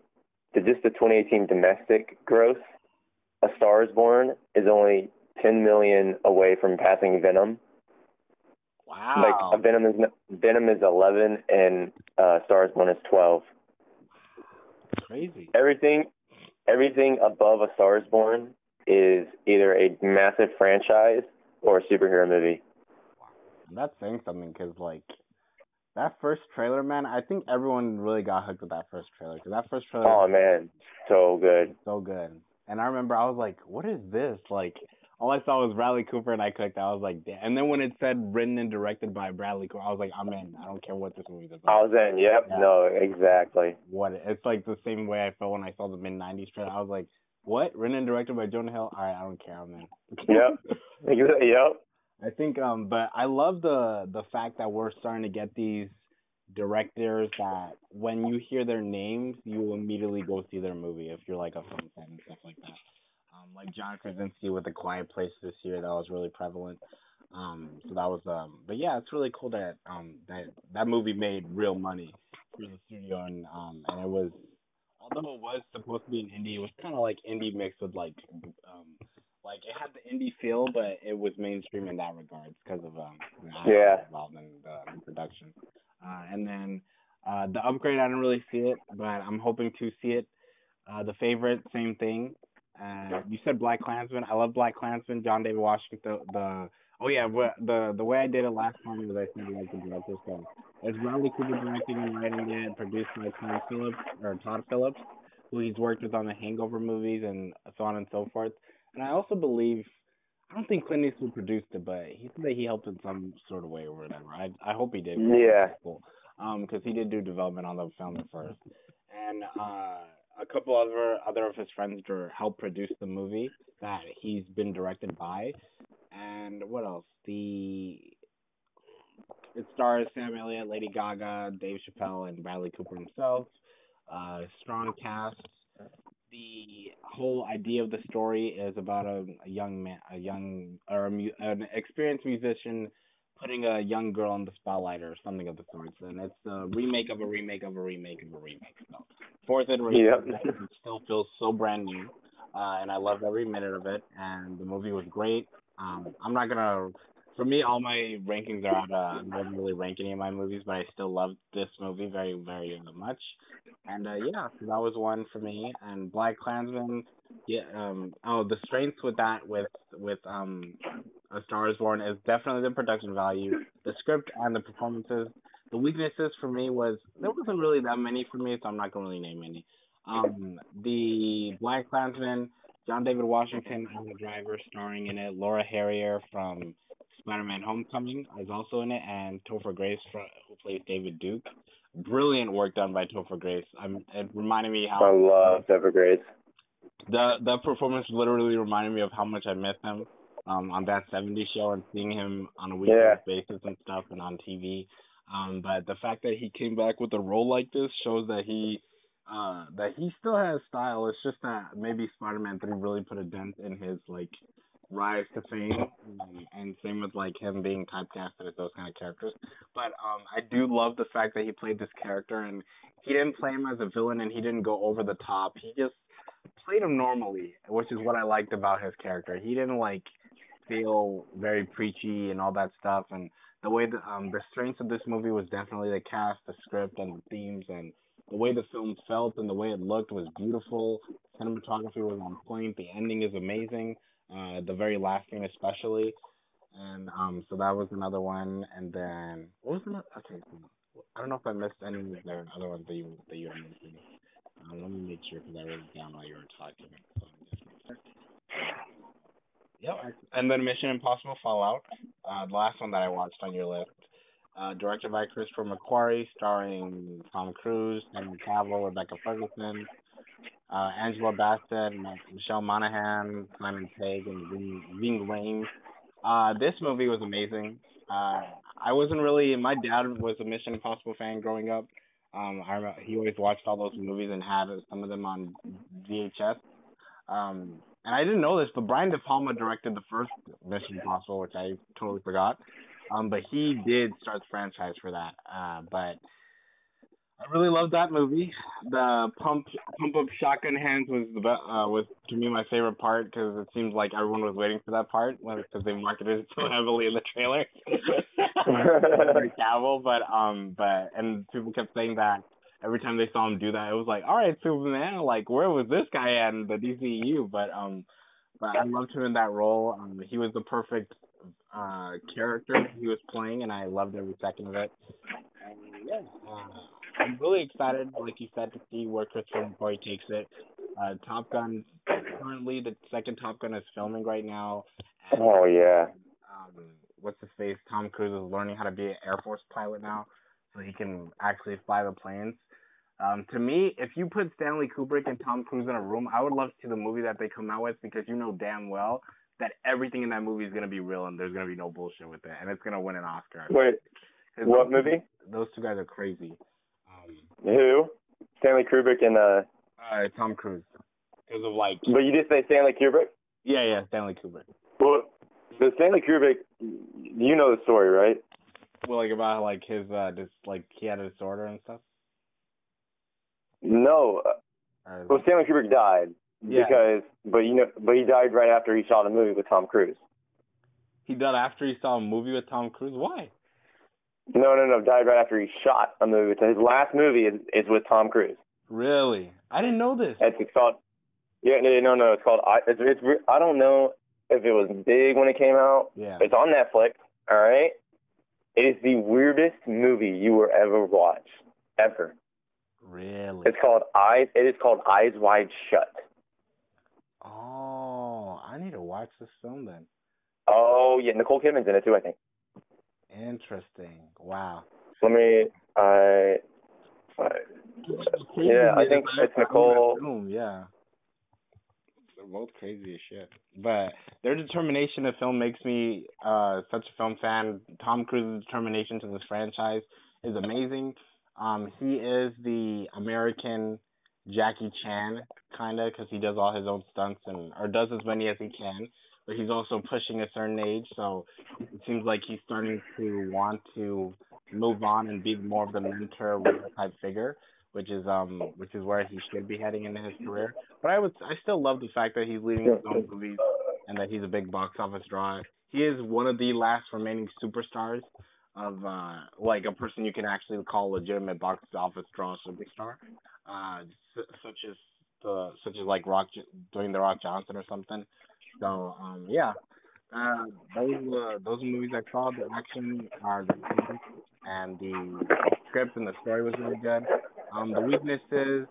the just the 2018 domestic gross. A Star Is Born is only 10 million away from passing Venom Wow. Like Venom is Venom is 11 and uh, Star Is Born is 12. Crazy. Everything everything above A Star Is Born is either a massive franchise or a superhero movie. That's saying something because like that first trailer, man. I think everyone really got hooked with that first trailer because that first trailer. Oh man, so good. So good. And I remember I was like, "What is this?" Like all I saw was Bradley Cooper, and I clicked. I was like, Damn. and then when it said written and directed by Bradley Cooper, I was like, I'm in. I don't care what this movie is about. I was in. Yep. Yeah. No, exactly. What? It's like the same way I felt when I saw the Mid90s trailer. I was like, what? Written and directed by Jonah Hill? All right, I don't care. I'm in. yep. [laughs] yep. I think, um, but I love the the fact that we're starting to get these directors that when you hear their names, you will immediately go see their movie if you're like a film fan and stuff like that like John Krasinski with The Quiet Place this year. That was really prevalent. Um, so that was um, but yeah, it's really cool that um that that movie made real money for the studio and um and it was although it was supposed to be an indie, it was kind of like indie mixed with like um like it had the indie feel, but it was mainstream in that regards because of um Yeah. involved in the, the production. Uh, and then uh, the upgrade, I didn't really see it, but I'm hoping to see it. Uh, the favorite, same thing. Uh, you said Black Klansman. I love Black Klansman. John David Washington. The, the oh yeah, the the way I did it last time was I said like the director. So it's Bradley Cooper directing and writing it, produced by Todd Phillips or Todd Phillips, who he's worked with on the Hangover movies and so on and so forth. And I also believe I don't think Clint Eastwood produced it, but he said that he helped in some sort of way or whatever. I I hope he did. Yeah. Cool. Um, because he did do development on the film at first, and uh, a couple other other of his friends to help produce the movie that he's been directed by, and what else? The it stars Sam Elliott, Lady Gaga, Dave Chappelle, and Bradley Cooper himself. Uh, strong cast. The whole idea of the story is about a, a young man, a young or a, an experienced musician putting a young girl in the spotlight or something of the sorts. And it's a remake of a remake of a remake of a remake. So fourth iteration, Yep. it still feels so brand new. Uh, and I loved every minute of it. And the movie was great. Um, I'm not gonna. For me, all my rankings are out. Uh, I don't really rank any of my movies, but I still loved this movie very, very much. And uh, yeah, so that was one for me. And Black Klansman, yeah. Um. Oh, the strengths with that, with with um, A Star Is Born, is definitely the production value, the script, and the performances. The weaknesses for me was there wasn't really that many for me, so I'm not gonna really name any. Um, the Black Klansman, John David Washington as the driver, starring in it. Laura Harrier from Spider-Man: Homecoming is also in it, and Topher Grace, fro- who plays David Duke. Brilliant work done by Topher Grace. I'm, it reminded me how I love Topher Grace. The the performance literally reminded me of how much I miss him um on that 70s show and seeing him on a weekly Yeah. basis and stuff and on TV. Um but the fact that he came back with a role like this shows that he uh that he still has style. It's just that maybe Spider-Man 3 really put a dent in his like rise to fame um, and same with like him being typecasted as those kind of characters. But um I do love the fact that he played this character and he didn't play him as a villain and he didn't go over the top. He just played him normally, which is what I liked about his character. He didn't like feel very preachy and all that stuff. And the way the um the strengths of this movie was definitely the cast, the script, and the themes, and the way the film felt and the way it looked was beautiful. Cinematography was on point. The ending is amazing. Uh, the very last scene especially. And um, so that was another one. And then what was another? Okay, I don't know if I missed any of the other ones that you that you mentioned. Um, let me make sure because I wrote it down while you were talking. Yep. And then Mission Impossible Fallout, uh, the last one that I watched on your list. Uh, directed by Christopher McQuarrie, starring Tom Cruise, Henry Cavill, Rebecca Ferguson, uh, Angela Bassett, Michelle Monaghan, Simon Pegg, and Ving Rhames. Uh, this movie was amazing. Uh, I wasn't really. My dad was a Mission Impossible fan growing up. Um, I remember he always watched all those movies and had some of them on VHS. Um, and I didn't know this, but Brian De Palma directed the first Mission Impossible, which I totally forgot. Um, but he did start the franchise for that. Uh, but I really loved that movie. The pump pump up shotgun hands was the be- uh, was to me my favorite part because it seems like everyone was waiting for that part because they marketed it so heavily in the trailer. [laughs] Cavill, but um, but and people kept saying that every time they saw him do that, it was like, all right, Superman, like where was this guy at in the DCU? But um, but I loved him in that role. Um, he was the perfect uh character he was playing, and I loved every second of it. And yeah, uh, I'm really excited, like you said, to see where Christopher McQuarrie takes it. Uh, Top Gun currently the second Top Gun is filming right now. And, Oh yeah. um, what's his face? Tom Cruise is learning how to be an Air Force pilot now, so he can actually fly the planes. Um, to me, if you put Stanley Kubrick and Tom Cruise in a room, I would love to see the movie that they come out with because you know damn well that everything in that movie is gonna be real and there's gonna be no bullshit with it, and it's gonna win an Oscar. Wait, what movie? Those two guys are crazy. Who? Stanley Kubrick and uh. uh, Tom Cruise, because of like, But you did say Stanley Kubrick. yeah, yeah, Stanley Kubrick. Well, the Stanley Kubrick, you know the story, right? Well, like about like his uh, just like he had a disorder and stuff. No. uh, Or, Well, Stanley Kubrick died Yeah. because, but you know, but he died right after he shot a movie with Tom Cruise. he died after he saw a movie with Tom Cruise. Why? No, no, no, died right after he shot a movie. with His last movie is, is with Tom Cruise. Really? I didn't know this. It's, it's called. Yeah, no, no, no. It's called. I. It's, it's. I don't know if it was big when it came out. Yeah. It's on Netflix. All right. It is the weirdest movie you will ever watch, ever. Really? It's called Eyes. It is called Eyes Wide Shut. Oh, I need to watch this film then. Oh yeah, Nicole Kidman's in it too. I think. Interesting. Wow. Let me. I. I Yeah, I think it's Nicole. Film, yeah. They're both crazy as shit. But their determination to film makes me uh such a film fan. Tom Cruise's determination to this franchise is amazing. Um, he is the American Jackie Chan, kind of, because he does all his own stunts and or does as many as he can. But he's also pushing a certain age, so it seems like he's starting to want to move on and be more of the mentor type figure which is um which is where he should be heading into his career. But I would I still love the fact that he's leading his own movies and that he's a big box office draw. He is one of the last remaining superstars of uh like a person you can actually call legitimate box office draw superstar. Uh such as the such as like Rock Dwayne the Rock Johnson or something. So um yeah. Uh, those uh, those movies I saw, the action are the and the script and the story was really good. Um, the weaknesses,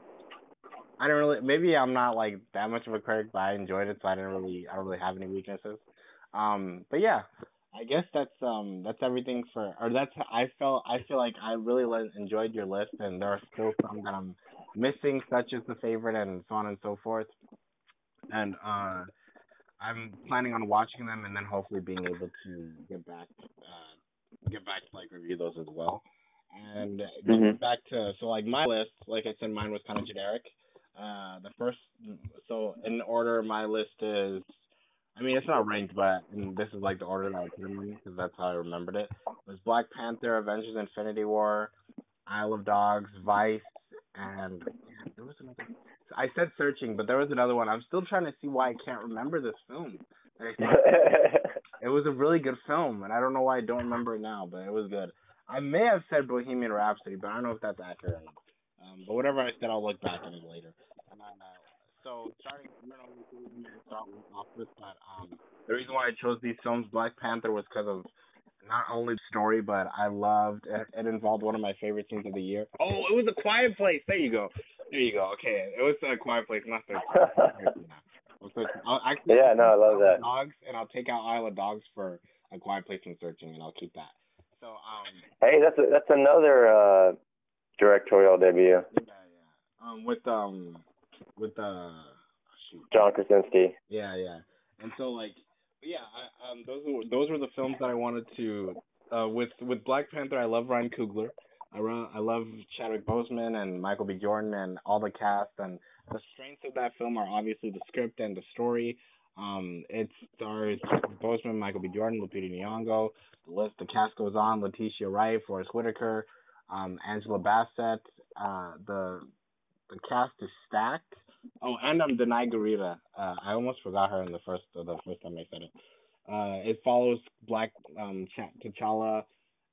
I don't really. Maybe I'm not like that much of a critic, but I enjoyed it, so I didn't really. I don't really have any weaknesses. Um, but yeah, I guess that's um that's everything for. Or that's I felt I feel like I really le- enjoyed your list, and there are still some that I'm missing, such as the favorite and so on and so forth. And uh, I'm planning on watching them, and then hopefully being able to get back uh get back to like review those as well. And Mhm. back to so like my list, like I said, mine was kind of generic. Uh, the first, so in order, my list is. I mean, it's not ranked, but and this is like the order that I put them in because that's how I remembered it. It was Black Panther, Avengers: Infinity War, Isle of Dogs, Vice, and yeah, there was another. I said searching, but there was another one. I'm still trying to see why I can't remember this film. [laughs] It was a really good film, and I don't know why I don't remember it now, but it was good. I may have said Bohemian Rhapsody, but I don't know if that's accurate or not. Um, but whatever I said, I'll look back at it later. And then, uh, so starting, I don't know we can start with off this, but um, the reason why I chose these films, Black Panther, was because of not only the story, but I loved it. It involved one of my favorite scenes of the year. Oh, it was A Quiet Place. There you go. There you go. Okay, it was A Quiet Place, not the. [laughs] I'll I'll actually Yeah, no, I love Isle of that. Dogs, and I'll take out Isle of Dogs for A Quiet Place and Searching, and I'll keep that. So, um, hey, that's a, that's another uh, directorial debut. yeah, yeah. Um, with um, with uh, shoot. John Krasinski. Yeah, yeah. And so like, but yeah, I, um, those were those were the films that I wanted to. Uh, with with Black Panther, I love Ryan Coogler. I run, I love Chadwick Boseman and Michael B. Jordan and all the cast. And the strengths of that film are obviously the script and the story. Um, it stars Boseman, Michael B. Jordan, Lupita Nyong'o. The list, the cast goes on. Letitia Wright, Forest Whitaker, um, Angela Bassett. Uh, the the cast is stacked. Oh, and um, Danai Gurira. Uh, I almost forgot her in the first the first time I said it. Uh, it follows Black um, Ch- T'Challa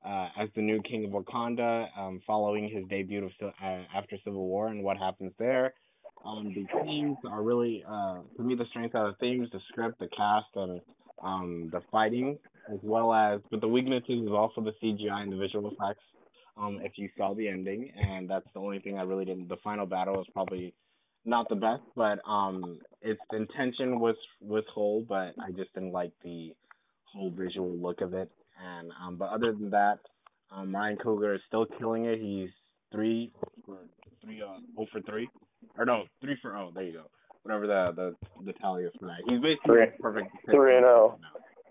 uh, as the new king of Wakanda, um, following his debut of uh, after Civil War and what happens there. Um, the themes are really, uh, to me, the strength of the themes, the script, the cast, and um, the fighting, as well as, but the weaknesses is also the CGI and the visual effects. Um, if you saw the ending, and that's the only thing I really didn't. The final battle is probably not the best, but um, its intention was was whole, but I just didn't like the whole visual look of it. And um, but other than that, um, Ryan Coogler is still killing it. He's three for three uh oh for three, or no three for oh. There you go. Whatever the the the tally is for that. He's basically Three- perfect. three and oh.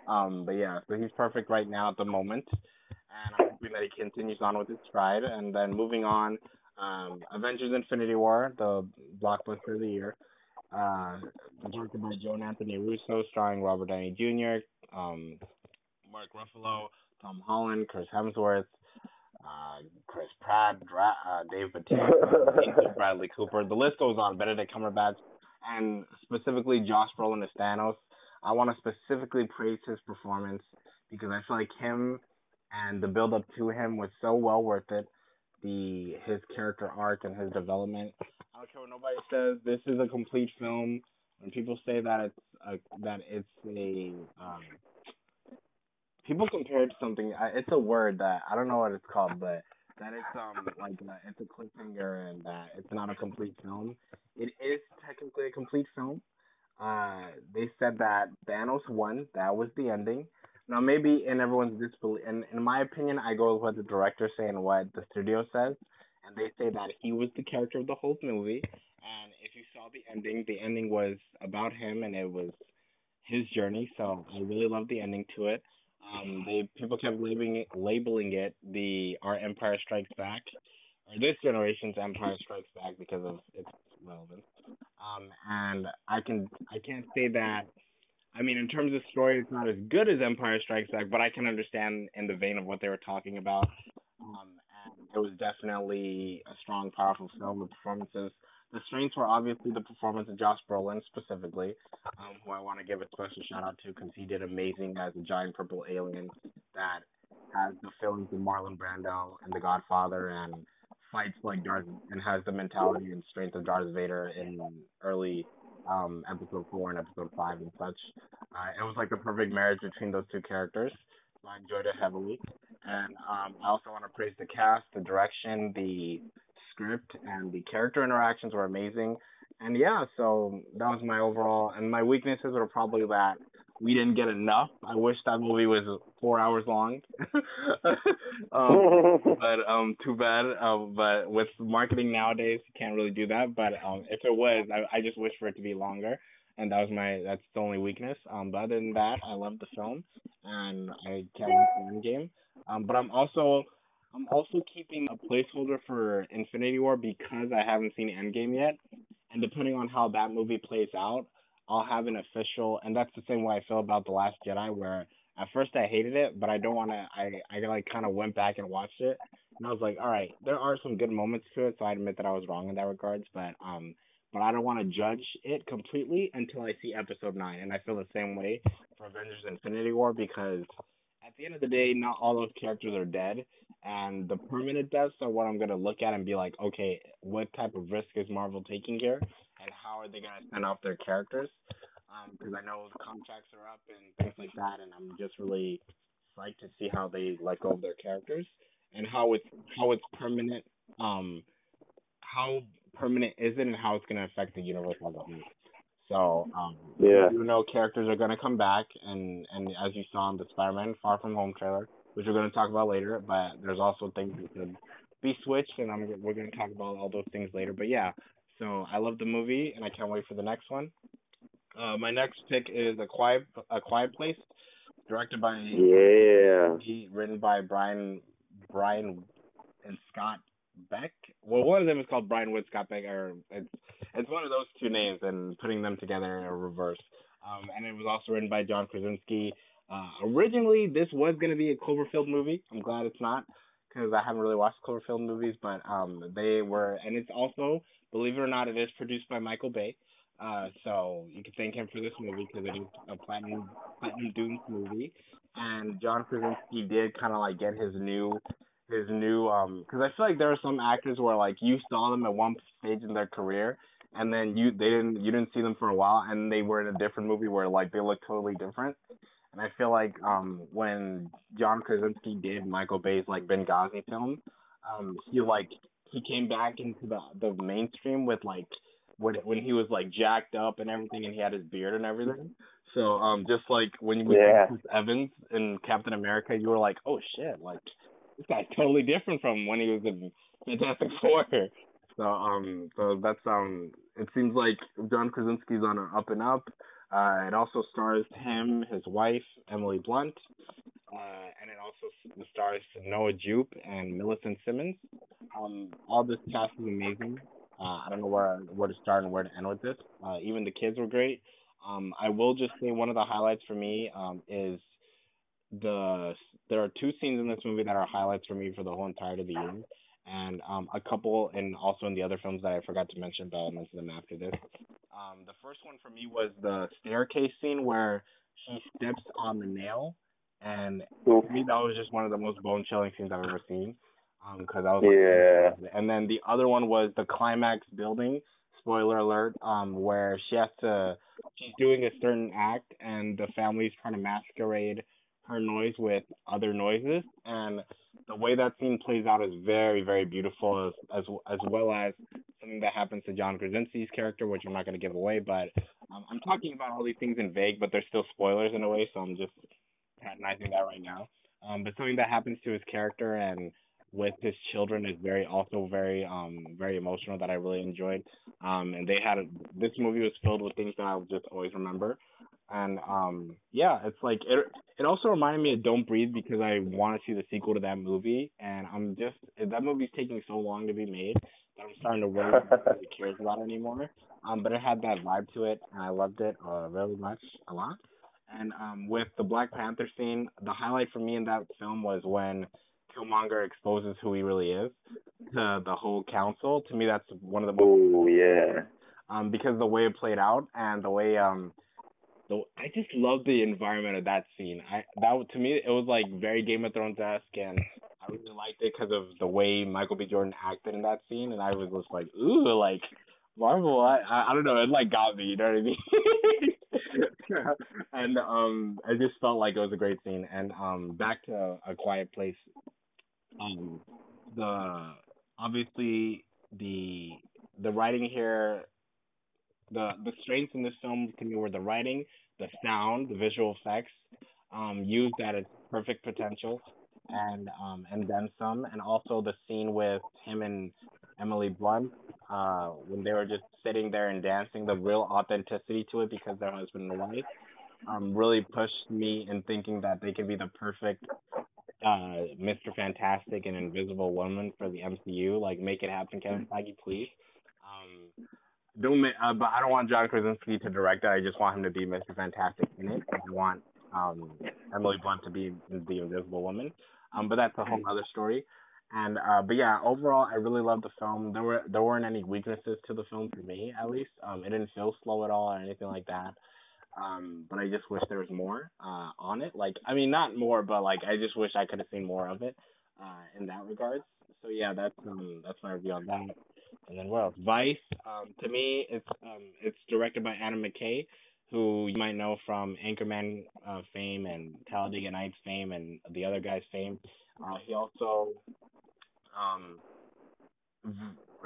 Um, but yeah, so he's perfect right now at the moment, and I'm hoping that he continues on with his stride. And then moving on, um, Avengers: Infinity War, the blockbuster of the year, uh, directed by Joe and Anthony Russo, starring Robert Downey Jr., um, Mark Ruffalo, Tom Holland, Chris Hemsworth, uh, Chris Pratt, Dra- uh, Dave Bautista, [laughs] Bradley Cooper. The list goes on. Benedict Cumberbatch, and specifically Josh Brolin as Thanos. I want to specifically praise his performance because I feel like him and the build up to him was so well worth it. The his character arc and his development. I don't care what nobody says. This is a complete film. When people say that it's a, that it's a um, people compare it to something. It's a word that I don't know what it's called, but that it's um like uh, it's a cliffhanger and that it's not a complete film. It is technically a complete film. Uh, they said that Thanos won. That was the ending. Now maybe in everyone's disbelief, in in my opinion, I go with what the director say and what the studio says, and they say that he was the character of the whole movie. And if you saw the ending, the ending was about him and it was his journey. So I really love the ending to it. Um, they people kept labeling it, labeling it the our Empire Strikes Back, or this generation's Empire Strikes Back because of its relevance. Um, and I can I can't say that. I mean, in terms of story, it's not as good as Empire Strikes Back, but I can understand in the vein of what they were talking about. Um, and it was definitely a strong, powerful film. The performances the strengths were obviously the performance of Josh Brolin specifically, um, who I want to give a special shout out to because he did amazing as a giant purple alien that has the feelings of Marlon Brando and The Godfather and fights like Darth and has the mentality and strength of Darth Vader in early um, episode four and episode five and such. Uh, it was like the perfect marriage between those two characters. I enjoyed it heavily. And um, I also want to praise the cast, the direction, the script and the character interactions were amazing. And yeah, so that was my overall. And my weaknesses were probably that we didn't get enough. I wish that movie was four hours long. [laughs] um, [laughs] but um, too bad. Um, but with marketing nowadays, you can't really do that. But um, if it was, I, I just wish for it to be longer. And that was my that's the only weakness. Um, but other than that, I love the film, and I can't wait for Endgame. Um, but I'm also I'm also keeping a placeholder for Infinity War because I haven't seen Endgame yet, and depending on how that movie plays out, I'll have an official. And that's the same way I feel about the Last Jedi, where at first I hated it, but I don't want to. I I like kind of went back and watched it, and I was like, all right, there are some good moments to it. So I admit that I was wrong in that regards, but um, but I don't want to judge it completely until I see Episode Nine, and I feel the same way for Avengers: Infinity War because at the end of the day, not all those characters are dead, and the permanent deaths are what I'm gonna look at and be like, okay, what type of risk is Marvel taking here, and how are they gonna send off their characters? Because um, I know the contracts are up and things like that, and I'm just really psyched to see how they let go of their characters and how it's how it's permanent. Um, how permanent is it, and how it's gonna affect the universe as a whole. So um, yeah, you know characters are gonna come back, and and as you saw in the Spider-Man Far From Home trailer, which we're gonna talk about later, but there's also things that could be switched, and I'm we're gonna talk about all those things later. But yeah, so I love the movie, and I can't wait for the next one. Uh, my next pick is a quiet a quiet place, directed by yeah, written by Brian Brian and Scott Beck. Well, one of them is called Brian Wood Scott Beck, or it's it's one of those two names, and putting them together in a reverse. Um, and it was also written by John Krasinski. Uh, originally, this was going to be a Cloverfield movie. I'm glad it's not because I haven't really watched Cloverfield movies, but um, they were, and it's also, believe it or not, it is produced by Michael Bay. Uh, so you can thank him for this movie because it is a platinum platinum Dunes movie, and John Krasinski did kind of like get his new his new um because I feel like there are some actors where like you saw them at one stage in their career and then you they didn't you didn't see them for a while and they were in a different movie where like they look totally different. And I feel like um when John Krasinski did Michael Bay's like Benghazi film, um he like he came back into the the mainstream with like when when he was like jacked up and everything and he had his beard and everything. So um just like when you yeah. Chris Evans in Captain America, you were like, oh shit, like this guy's totally different from when he was in Fantastic Four. So um so that's um it seems like John Krasinski's on an up and up. Uh, it also stars him, his wife Emily Blunt, uh, and it also stars Noah Jupe and Millicent Simmonds. Um, all this cast is amazing. Uh, I don't know where where to start and where to end with this. Uh, even the kids were great. Um, I will just say one of the highlights for me um, is the there are two scenes in this movie that are highlights for me for the whole entirety of the year, and um, a couple and also in the other films that I forgot to mention, but I'll mention them after this. Um, the first one for me was the staircase scene where he steps on the nail, and to me that was just one of the most bone chilling scenes I've ever seen. Um, because I was Yeah. and then the other one was the climax building. Spoiler alert. Um, where she has to, she's doing a certain act, and the family's trying to masquerade her noise with other noises, and the way that scene plays out is very, very beautiful, as as, as well as something that happens to John Krasinski's character, which I'm not going to give away. But um, I'm talking about all these things in vague, but they're still spoilers in a way, so I'm just patronizing that right now. Um, but something that happens to his character and with his children is very also very um very emotional that I really enjoyed. Um and they had a, this movie was filled with things that I'll just always remember. And um yeah, it's like it it also reminded me of Don't Breathe because I want to see the sequel to that movie and I'm just that movie's taking so long to be made that I'm starting to worry nobody cares about anymore. Um but it had that vibe to it and I loved it uh really much a lot. And um with the Black Panther scene, the highlight for me in that film was when Killmonger exposes who he really is to the whole council. To me, that's one of the most Oh yeah. um because the way it played out and the way um the I just love the environment of that scene. I that to me it was like very Game of Thrones esque and I really liked it because of the way Michael B. Jordan acted in that scene and I was just like ooh like Marvel I I, I don't know it like got me you know what I mean. [laughs] and um I just felt like it was a great scene and um back to a quiet place um the obviously the the writing here the the strengths in this film to me were the writing, the sound, the visual effects, um, used at its perfect potential, and um, and then some, and also the scene with him and Emily Blunt, uh, when they were just sitting there and dancing, the real authenticity to it because they're husband and wife, um, really pushed me in thinking that they could be the perfect uh Mr. Fantastic and Invisible Woman for the MCU. Like make it happen, Kevin Feige, please. Um don't uh, but I don't want John Krasinski to direct it. I just want him to be Mr. Fantastic in it. I want um Emily Blunt to be the Invisible Woman. Um but that's a whole other story. And uh but yeah, overall I really loved the film. There were there weren't any weaknesses to the film for me at least. Um it didn't feel slow at all or anything like that. Um, but I just wish there was more uh on it. Like I mean not more, but like I just wish I could have seen more of it uh in that regards. So yeah, that's um that's my review on that. And then what else? Vice. Um to me it's um it's directed by Adam McKay, who you might know from Anchorman uh fame and Talladega Nights fame and the other guy's fame. Uh he also um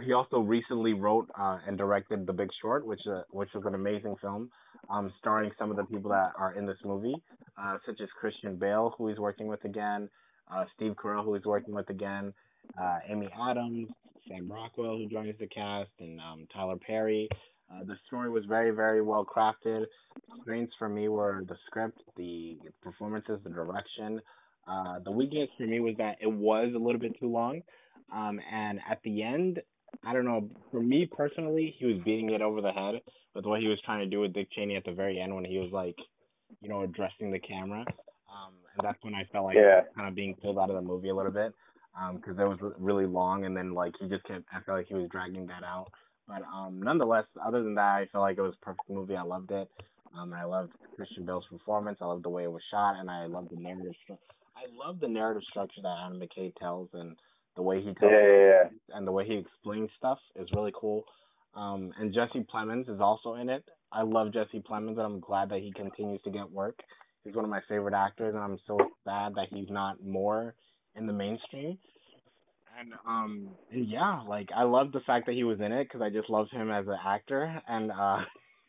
he also recently wrote uh, and directed The Big Short, which uh, which was an amazing film, um, starring some of the people that are in this movie, uh, such as Christian Bale, who he's working with again, uh, Steve Carell, who he's working with again, uh, Amy Adams, Sam Rockwell, who joins the cast, and um, Tyler Perry. Uh, the story was very, very well crafted. Strengths for me were the script, the performances, the direction. Uh, the weakness for me was that it was a little bit too long. Um, and at the end, I don't know. For me personally, he was beating it over the head with what he was trying to do with Dick Cheney at the very end when he was like, you know, addressing the camera. Um, and that's when I felt like Yeah. kind of being pulled out of the movie a little bit because it was really long, and then like he just kept. I felt like he was dragging that out. But um, nonetheless, other than that, I felt like it was a perfect movie. I loved it. Um, I loved Christian Bale's performance. I loved the way it was shot, and I loved the narrative. I love the narrative structure that Adam McKay tells, and the way he tells yeah, yeah. and the way he explains stuff is really cool. Um, and Jesse Plemons is also in it. I love Jesse Plemons, and I'm glad that he continues to get work. He's one of my favorite actors, and I'm so sad that he's not more in the mainstream. And um, and yeah, like I love the fact that he was in it because I just love him as an actor, and uh, [laughs]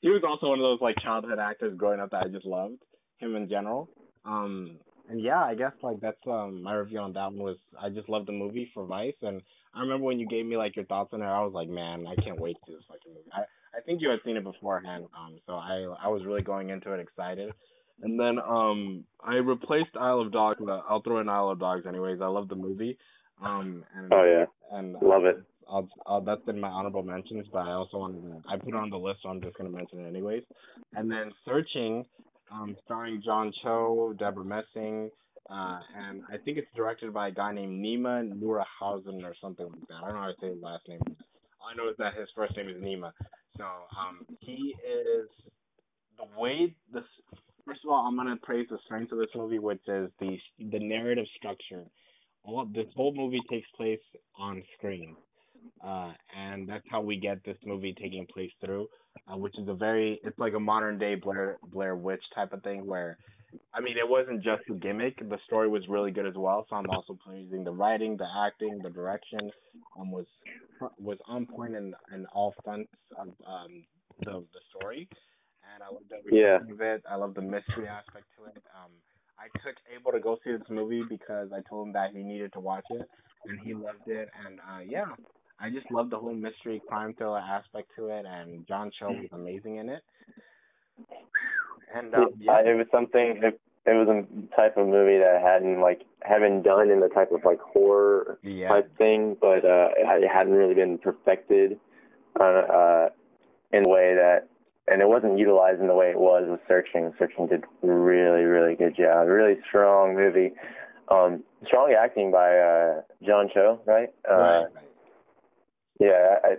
he was also one of those like childhood actors growing up that I just loved him in general. Um, and yeah, I guess like that's um my review on that one was I just loved the movie for Vice, and I remember when you gave me like your thoughts on it, I was like, man, I can't wait to see this fucking movie. I I think you had seen it beforehand, um, so I I was really going into it excited. And then um I replaced Isle of Dogs. With, I'll throw in Isle of Dogs anyways. I love the movie. Um and Oh yeah. and Love it. I'll, I'll, that's in my honorable mentions, but I also wanted to, I put it on the list, so I'm just gonna mention it anyways. And then searching um, starring John Cho, Debra Messing, uh, and I think it's directed by a guy named Nima Noorhausen or something like that. I don't know how to say his last name. I know is that his first name is Nima. So um, he is the way this. First of all, I'm gonna praise the strength of this movie, which is the the narrative structure. All this whole movie takes place on screen, uh, and that's how we get this movie taking place through, uh, which is a very it's like a modern day Blair Blair Witch type of thing where I mean, it wasn't just a gimmick. The story was really good as well. So I'm also praising the writing, the acting, the direction. Um, was was on point in in all fronts of um the the story, and I loved every Yeah. of it. I love the mystery aspect to it. Um, I took Abel to go see this movie because I told him that he needed to watch it, and he loved it. And uh, yeah, I just love the whole mystery crime thriller aspect to it, and John Cho was amazing in it. And um, Yeah, it was something. It, it was a type of movie that I hadn't like haven't done in the type of like horror yeah, type thing, but uh, it hadn't really been perfected uh, uh, in a way that, and it wasn't utilized in the way it was with Searching. Searching did really, really good job. Really strong movie. Um, strong acting by uh, John Cho, right? Uh, right, right. Yeah, I,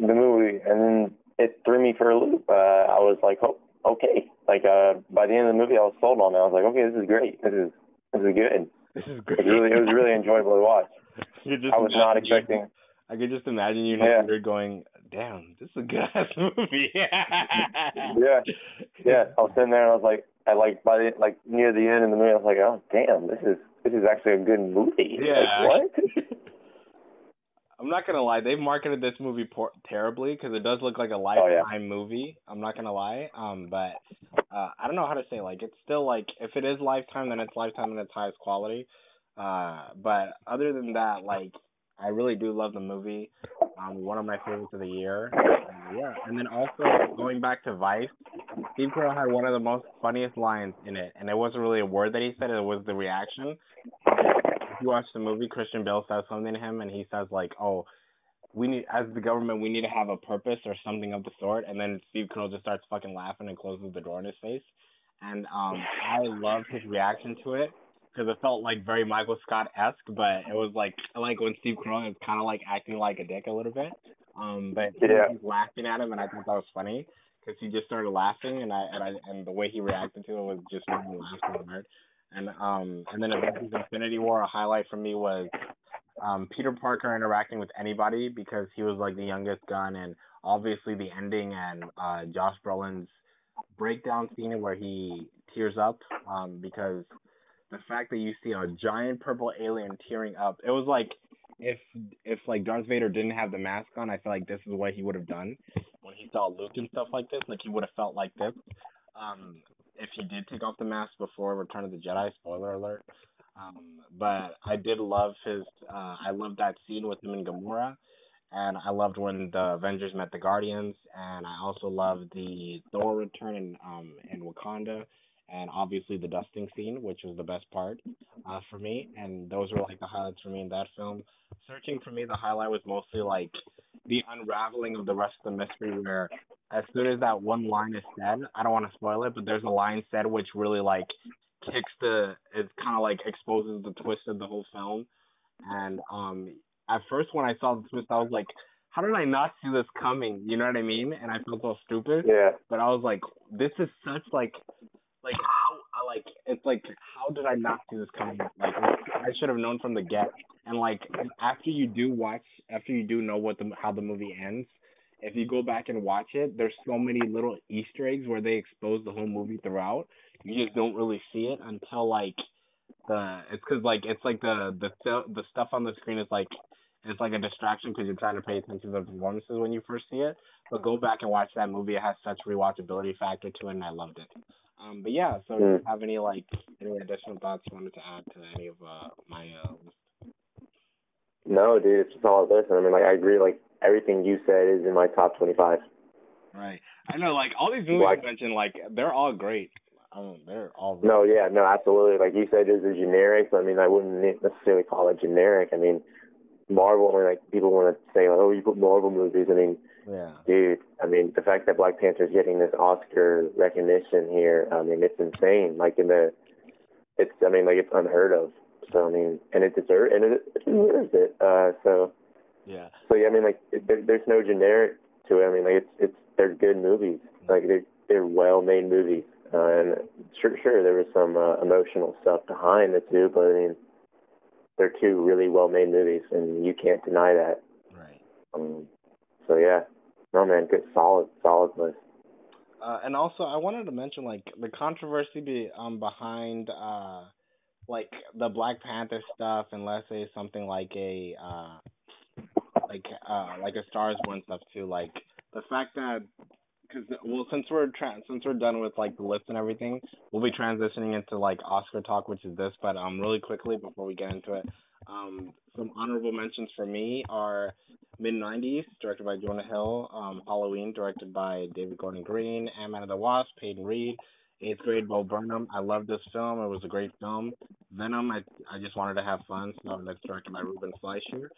the movie, and then it threw me for a loop. Uh, I was like, oh, okay. Like uh, by the end of the movie, I was sold on it. I was like, okay, this is great. This is this is good. This is It great. was really, it was really enjoyable to watch. [laughs] You could just I was not you- expecting. I could just imagine you Yeah. you're going, damn, this is a good ass [laughs] movie. [laughs] Yeah, yeah. I was sitting there and I was like, I like by the like near the end of the movie, I was like, oh damn, this is this is actually a good movie. Yeah. Like, what? I'm not gonna lie, they've marketed this movie por- terribly because it does look like a Oh, lifetime yeah. movie. I'm not gonna lie, um, but uh, I don't know how to say. Like, it's still like if it is lifetime, then it's lifetime in its highest quality. Uh, but other than that, like, I really do love the movie. Um, one of my favorites of the year. Uh, yeah, and then also going back to Vice, Steve Carell had one of the most funniest lines in it, and it wasn't really a word that he said; it was the reaction. You watch the movie, Christian Bale says something to him, and he says like, "Oh, we need as the government, we need to have a purpose or something of the sort." And then Steve Carell just starts fucking laughing and closes the door in his face. And um, I loved his reaction to it because it felt like very Michael Scott esque, but it was like like when Steve Carell is kind of like acting like a dick a little bit. Um, but he Yeah. was laughing at him, and I thought that was funny because he just started laughing, and I and I and the way he reacted to it was just made me laugh so hard. And um, and then Avengers: Infinity War, a highlight for me was um Peter Parker interacting with anybody because he was like the youngest gun, and obviously the ending and uh Josh Brolin's breakdown scene where he tears up um because the fact that you see a giant purple alien tearing up, it was like if if like Darth Vader didn't have the mask on, I feel like this is what he would have done when he saw Luke and stuff like this. Like he would have felt like this. Um, if he did take off the mask before Return of the Jedi, spoiler alert. Um, but I did love his. Uh, I loved that scene with him and Gamora, and I loved when the Avengers met the Guardians, and I also loved the Thor return in um in Wakanda, and obviously the dusting scene, which was the best part uh, for me. And those were like the highlights for me in that film. Searching for me, the highlight was mostly like the unraveling of the rest of the mystery, where as soon as that one line is said, I don't want to spoil it, but there's a line said which really like kicks the it kind of like exposes the twist of the whole film. And um, at first when I saw the twist, I was like, how did I not see this coming? You know what I mean? And I felt so stupid Yeah. but I was like, this is such like, like how, I like, it's like, how did I not see this coming? Like, I should have known from the get. And like, after you do watch, after you do know what the how the movie ends, if you go back and watch it, there's so many little Easter eggs where they expose the whole movie throughout. You just don't really see it until like the it's because like it's like the the the stuff on the screen is like it's like a distraction because you're trying to pay attention to the performances when you first see it. But go back and watch that movie. It has such rewatchability factor to it, and I loved it. Um, but yeah, so do you have any like any additional thoughts you wanted to add to any of uh, my uh, list? No, dude, it's just all of this. I mean, like I agree. Like everything you said is in my top twenty-five. Right. I know, like all these movies Like- you mentioned, like they're all great. Um, they're all really No, yeah, no, absolutely. Like you said, it's a generic. But I mean, I wouldn't necessarily call it generic. I mean, Marvel, and like people want to say, oh, you put Marvel movies. I mean, Yeah. dude, I mean, the fact that Black Panther is getting this Oscar recognition here, I mean, it's insane. Like in the, it's, I mean, like it's unheard of. So I mean, and it deserves, and it, it deserves it. Uh, so, Yeah. so yeah, I mean, like it, there, there's no generic to it. I mean, like it's, it's, they're good movies. Like they're, they're well-made movies. Uh, and sure, sure, there was some uh, emotional stuff behind the two, but I mean, they're two really well-made movies, and you can't deny that. Right. Um, so yeah, no man, good, solid, solid list. Uh, and also, I wanted to mention like the controversy be, um behind uh like the Black Panther stuff, and let's say something like a uh like uh like a Stars Born stuff too. Like the fact that because well, since we're tra- since we're done with like the list and everything, we'll be transitioning into like Oscar talk, which is this. But um, really quickly before we get into it, um, some honorable mentions for me are Mid90s, directed by Jonah Hill. Um, Halloween, directed by David Gordon Green. Ant-Man of the Wasp, Peyton Reed. Eighth grade, Bo Burnham. I love this film. It was a great film. Venom, I I just wanted to have fun, so that's directed by Ruben Fleischer.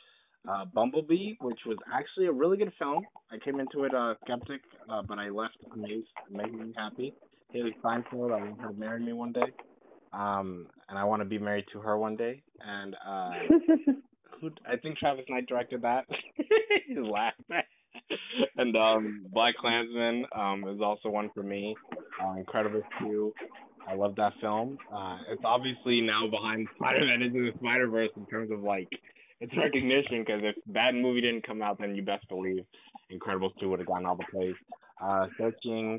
Uh, Bumblebee, which was actually a really good film. I came into it uh, skeptic, uh, but I left amazed, amazingly happy. Hailee Steinfeld, I want her to marry me one day, um, and I want to be married to her one day. And uh, [laughs] who I think Travis Knight directed that. [laughs] He's laughing. and um, BlacKkKlansman um, is also one for me. Uh, Incredibles 2. I love that film. Uh, it's obviously now behind Spider-Man into the Spider-Verse in terms of like its recognition. Because if that movie didn't come out, then you best believe Incredibles 2 would have gotten all the praise. Uh, Searching,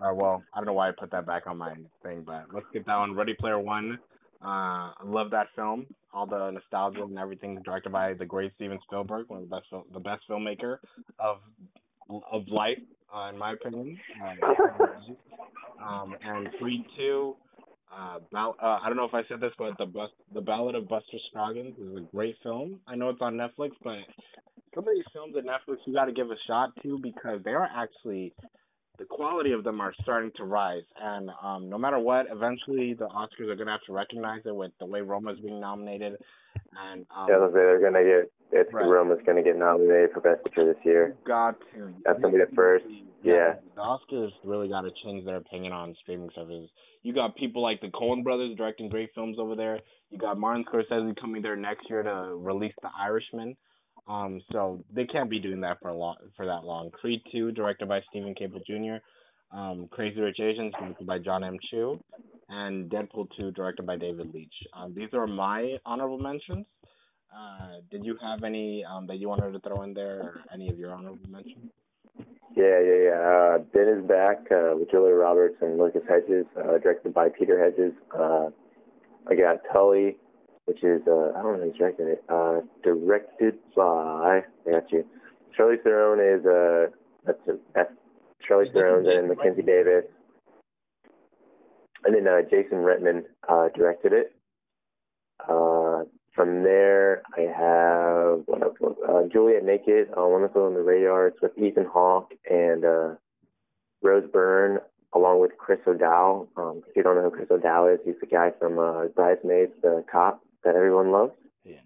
uh, well, I don't know why I put that back on my thing, but let's get that one. Ready Player One. Uh, I love that film. All the nostalgia and everything, directed by the great Steven Spielberg, one of the best, fil- the best filmmaker of of life, uh, in my opinion. Uh, [laughs] um, and Creed Two. Uh, Ball- uh, I don't know if I said this, but the bus- the Ballad of Buster Scroggins is a great film. I know it's on Netflix, but some of these films at Netflix you got to give a shot to because they are actually the quality of them are starting to rise. And um, no matter what, eventually the Oscars are gonna have to recognize it with the way Roma's being nominated. And um, Yeah, they're gonna get. It's Right. Roma's gonna get nominated for Best Picture this year. got to. That's gonna be the first. Yeah. The Oscars really got to change their opinion on streaming services. You got people like the Coen brothers directing great films over there. You got Martin Scorsese coming there next year to release The Irishman. Um, so they can't be doing that for a long, for that long. Creed 2, directed by Steven Caple Jr. Um, Crazy Rich Asians, directed by John M. Chu, and Deadpool 2, directed by David Leitch. Um, these are my honorable mentions. Uh, did you have any um, that you wanted to throw in there, or any of your honorable mentions? Yeah, yeah, yeah. Uh, ben is back uh, with Julia Roberts and Lucas Hedges, uh, directed by Peter Hedges. Uh, I got Tully, which is uh, I don't know who's directing it. Uh, directed by I got you. Charlie Theron is uh, that's a, that's Charlie Theron and Mackenzie Davis, and then uh, Jason Reitman uh, directed it. Uh, from there, I have what else? Uh, Juliet Naked, uh, Wonderful on the Radar. It's with Ethan Hawke and uh, Rose Byrne, along with Chris O'Dowd. Um, if you don't know who Chris O'Dowd is, he's the guy from uh, Bridesmaids, the cop that everyone loves. Yeah,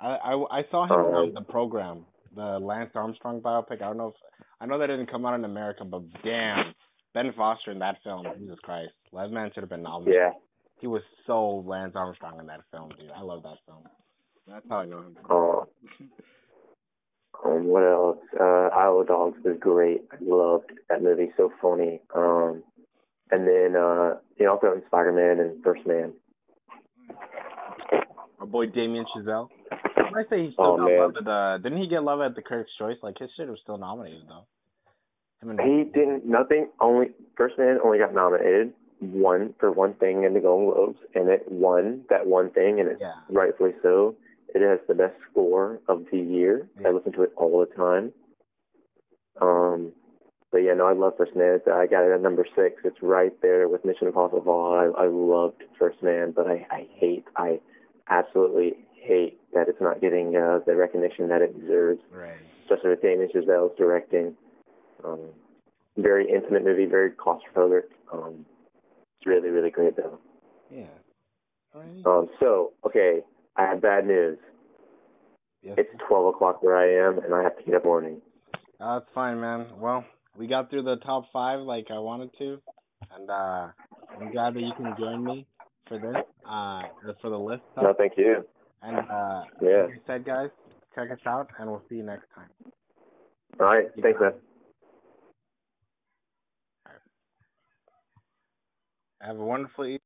I I, I saw him Um, on the program, the Lance Armstrong biopic. I don't know if I know that didn't come out in America, but damn, Ben Foster in that film, Jesus Christ, that man should have been nominated. Yeah. He was so Lance Armstrong in that film, dude. I love that film. That's how I know him. Uh, [laughs] um, what else? Uh, Isle of Dogs was great. I loved that movie. So funny. Um, and then uh, you know, also in Spider Man and First Man. Our boy Damien Chazelle. I say he still Oh, got man. love at the, didn't he get love at the Critics' Choice? Like his shit was still nominated though. Him and He didn't. Nothing. Only First Man only got nominated one for one thing in the Golden Globes, and it won that one thing, and it's Yeah. rightfully so. It has the best score of the year. I listen to it all the time. Um, but yeah, no, I love First Man. I got it at number six. It's right there with Mission Impossible. I, I loved First Man, but I, I hate, I absolutely hate that it's not getting uh, the recognition that it deserves Right. especially with Damien Chazelle's directing. Um, very intimate movie, very claustrophobic. Um, it's really, really great though. Yeah. Alright. Um, so, okay, I have bad news. Yes. It's 12 o'clock where I am, and I have to get up morning. Uh, that's fine, man. Well, we got through the top five like I wanted to, and uh, I'm glad that you can join me for this, uh, for the list. No, thank you. And uh, Yeah. like said, guys, check us out, and we'll see you next time. All right. Thanks, man. Have a wonderful evening.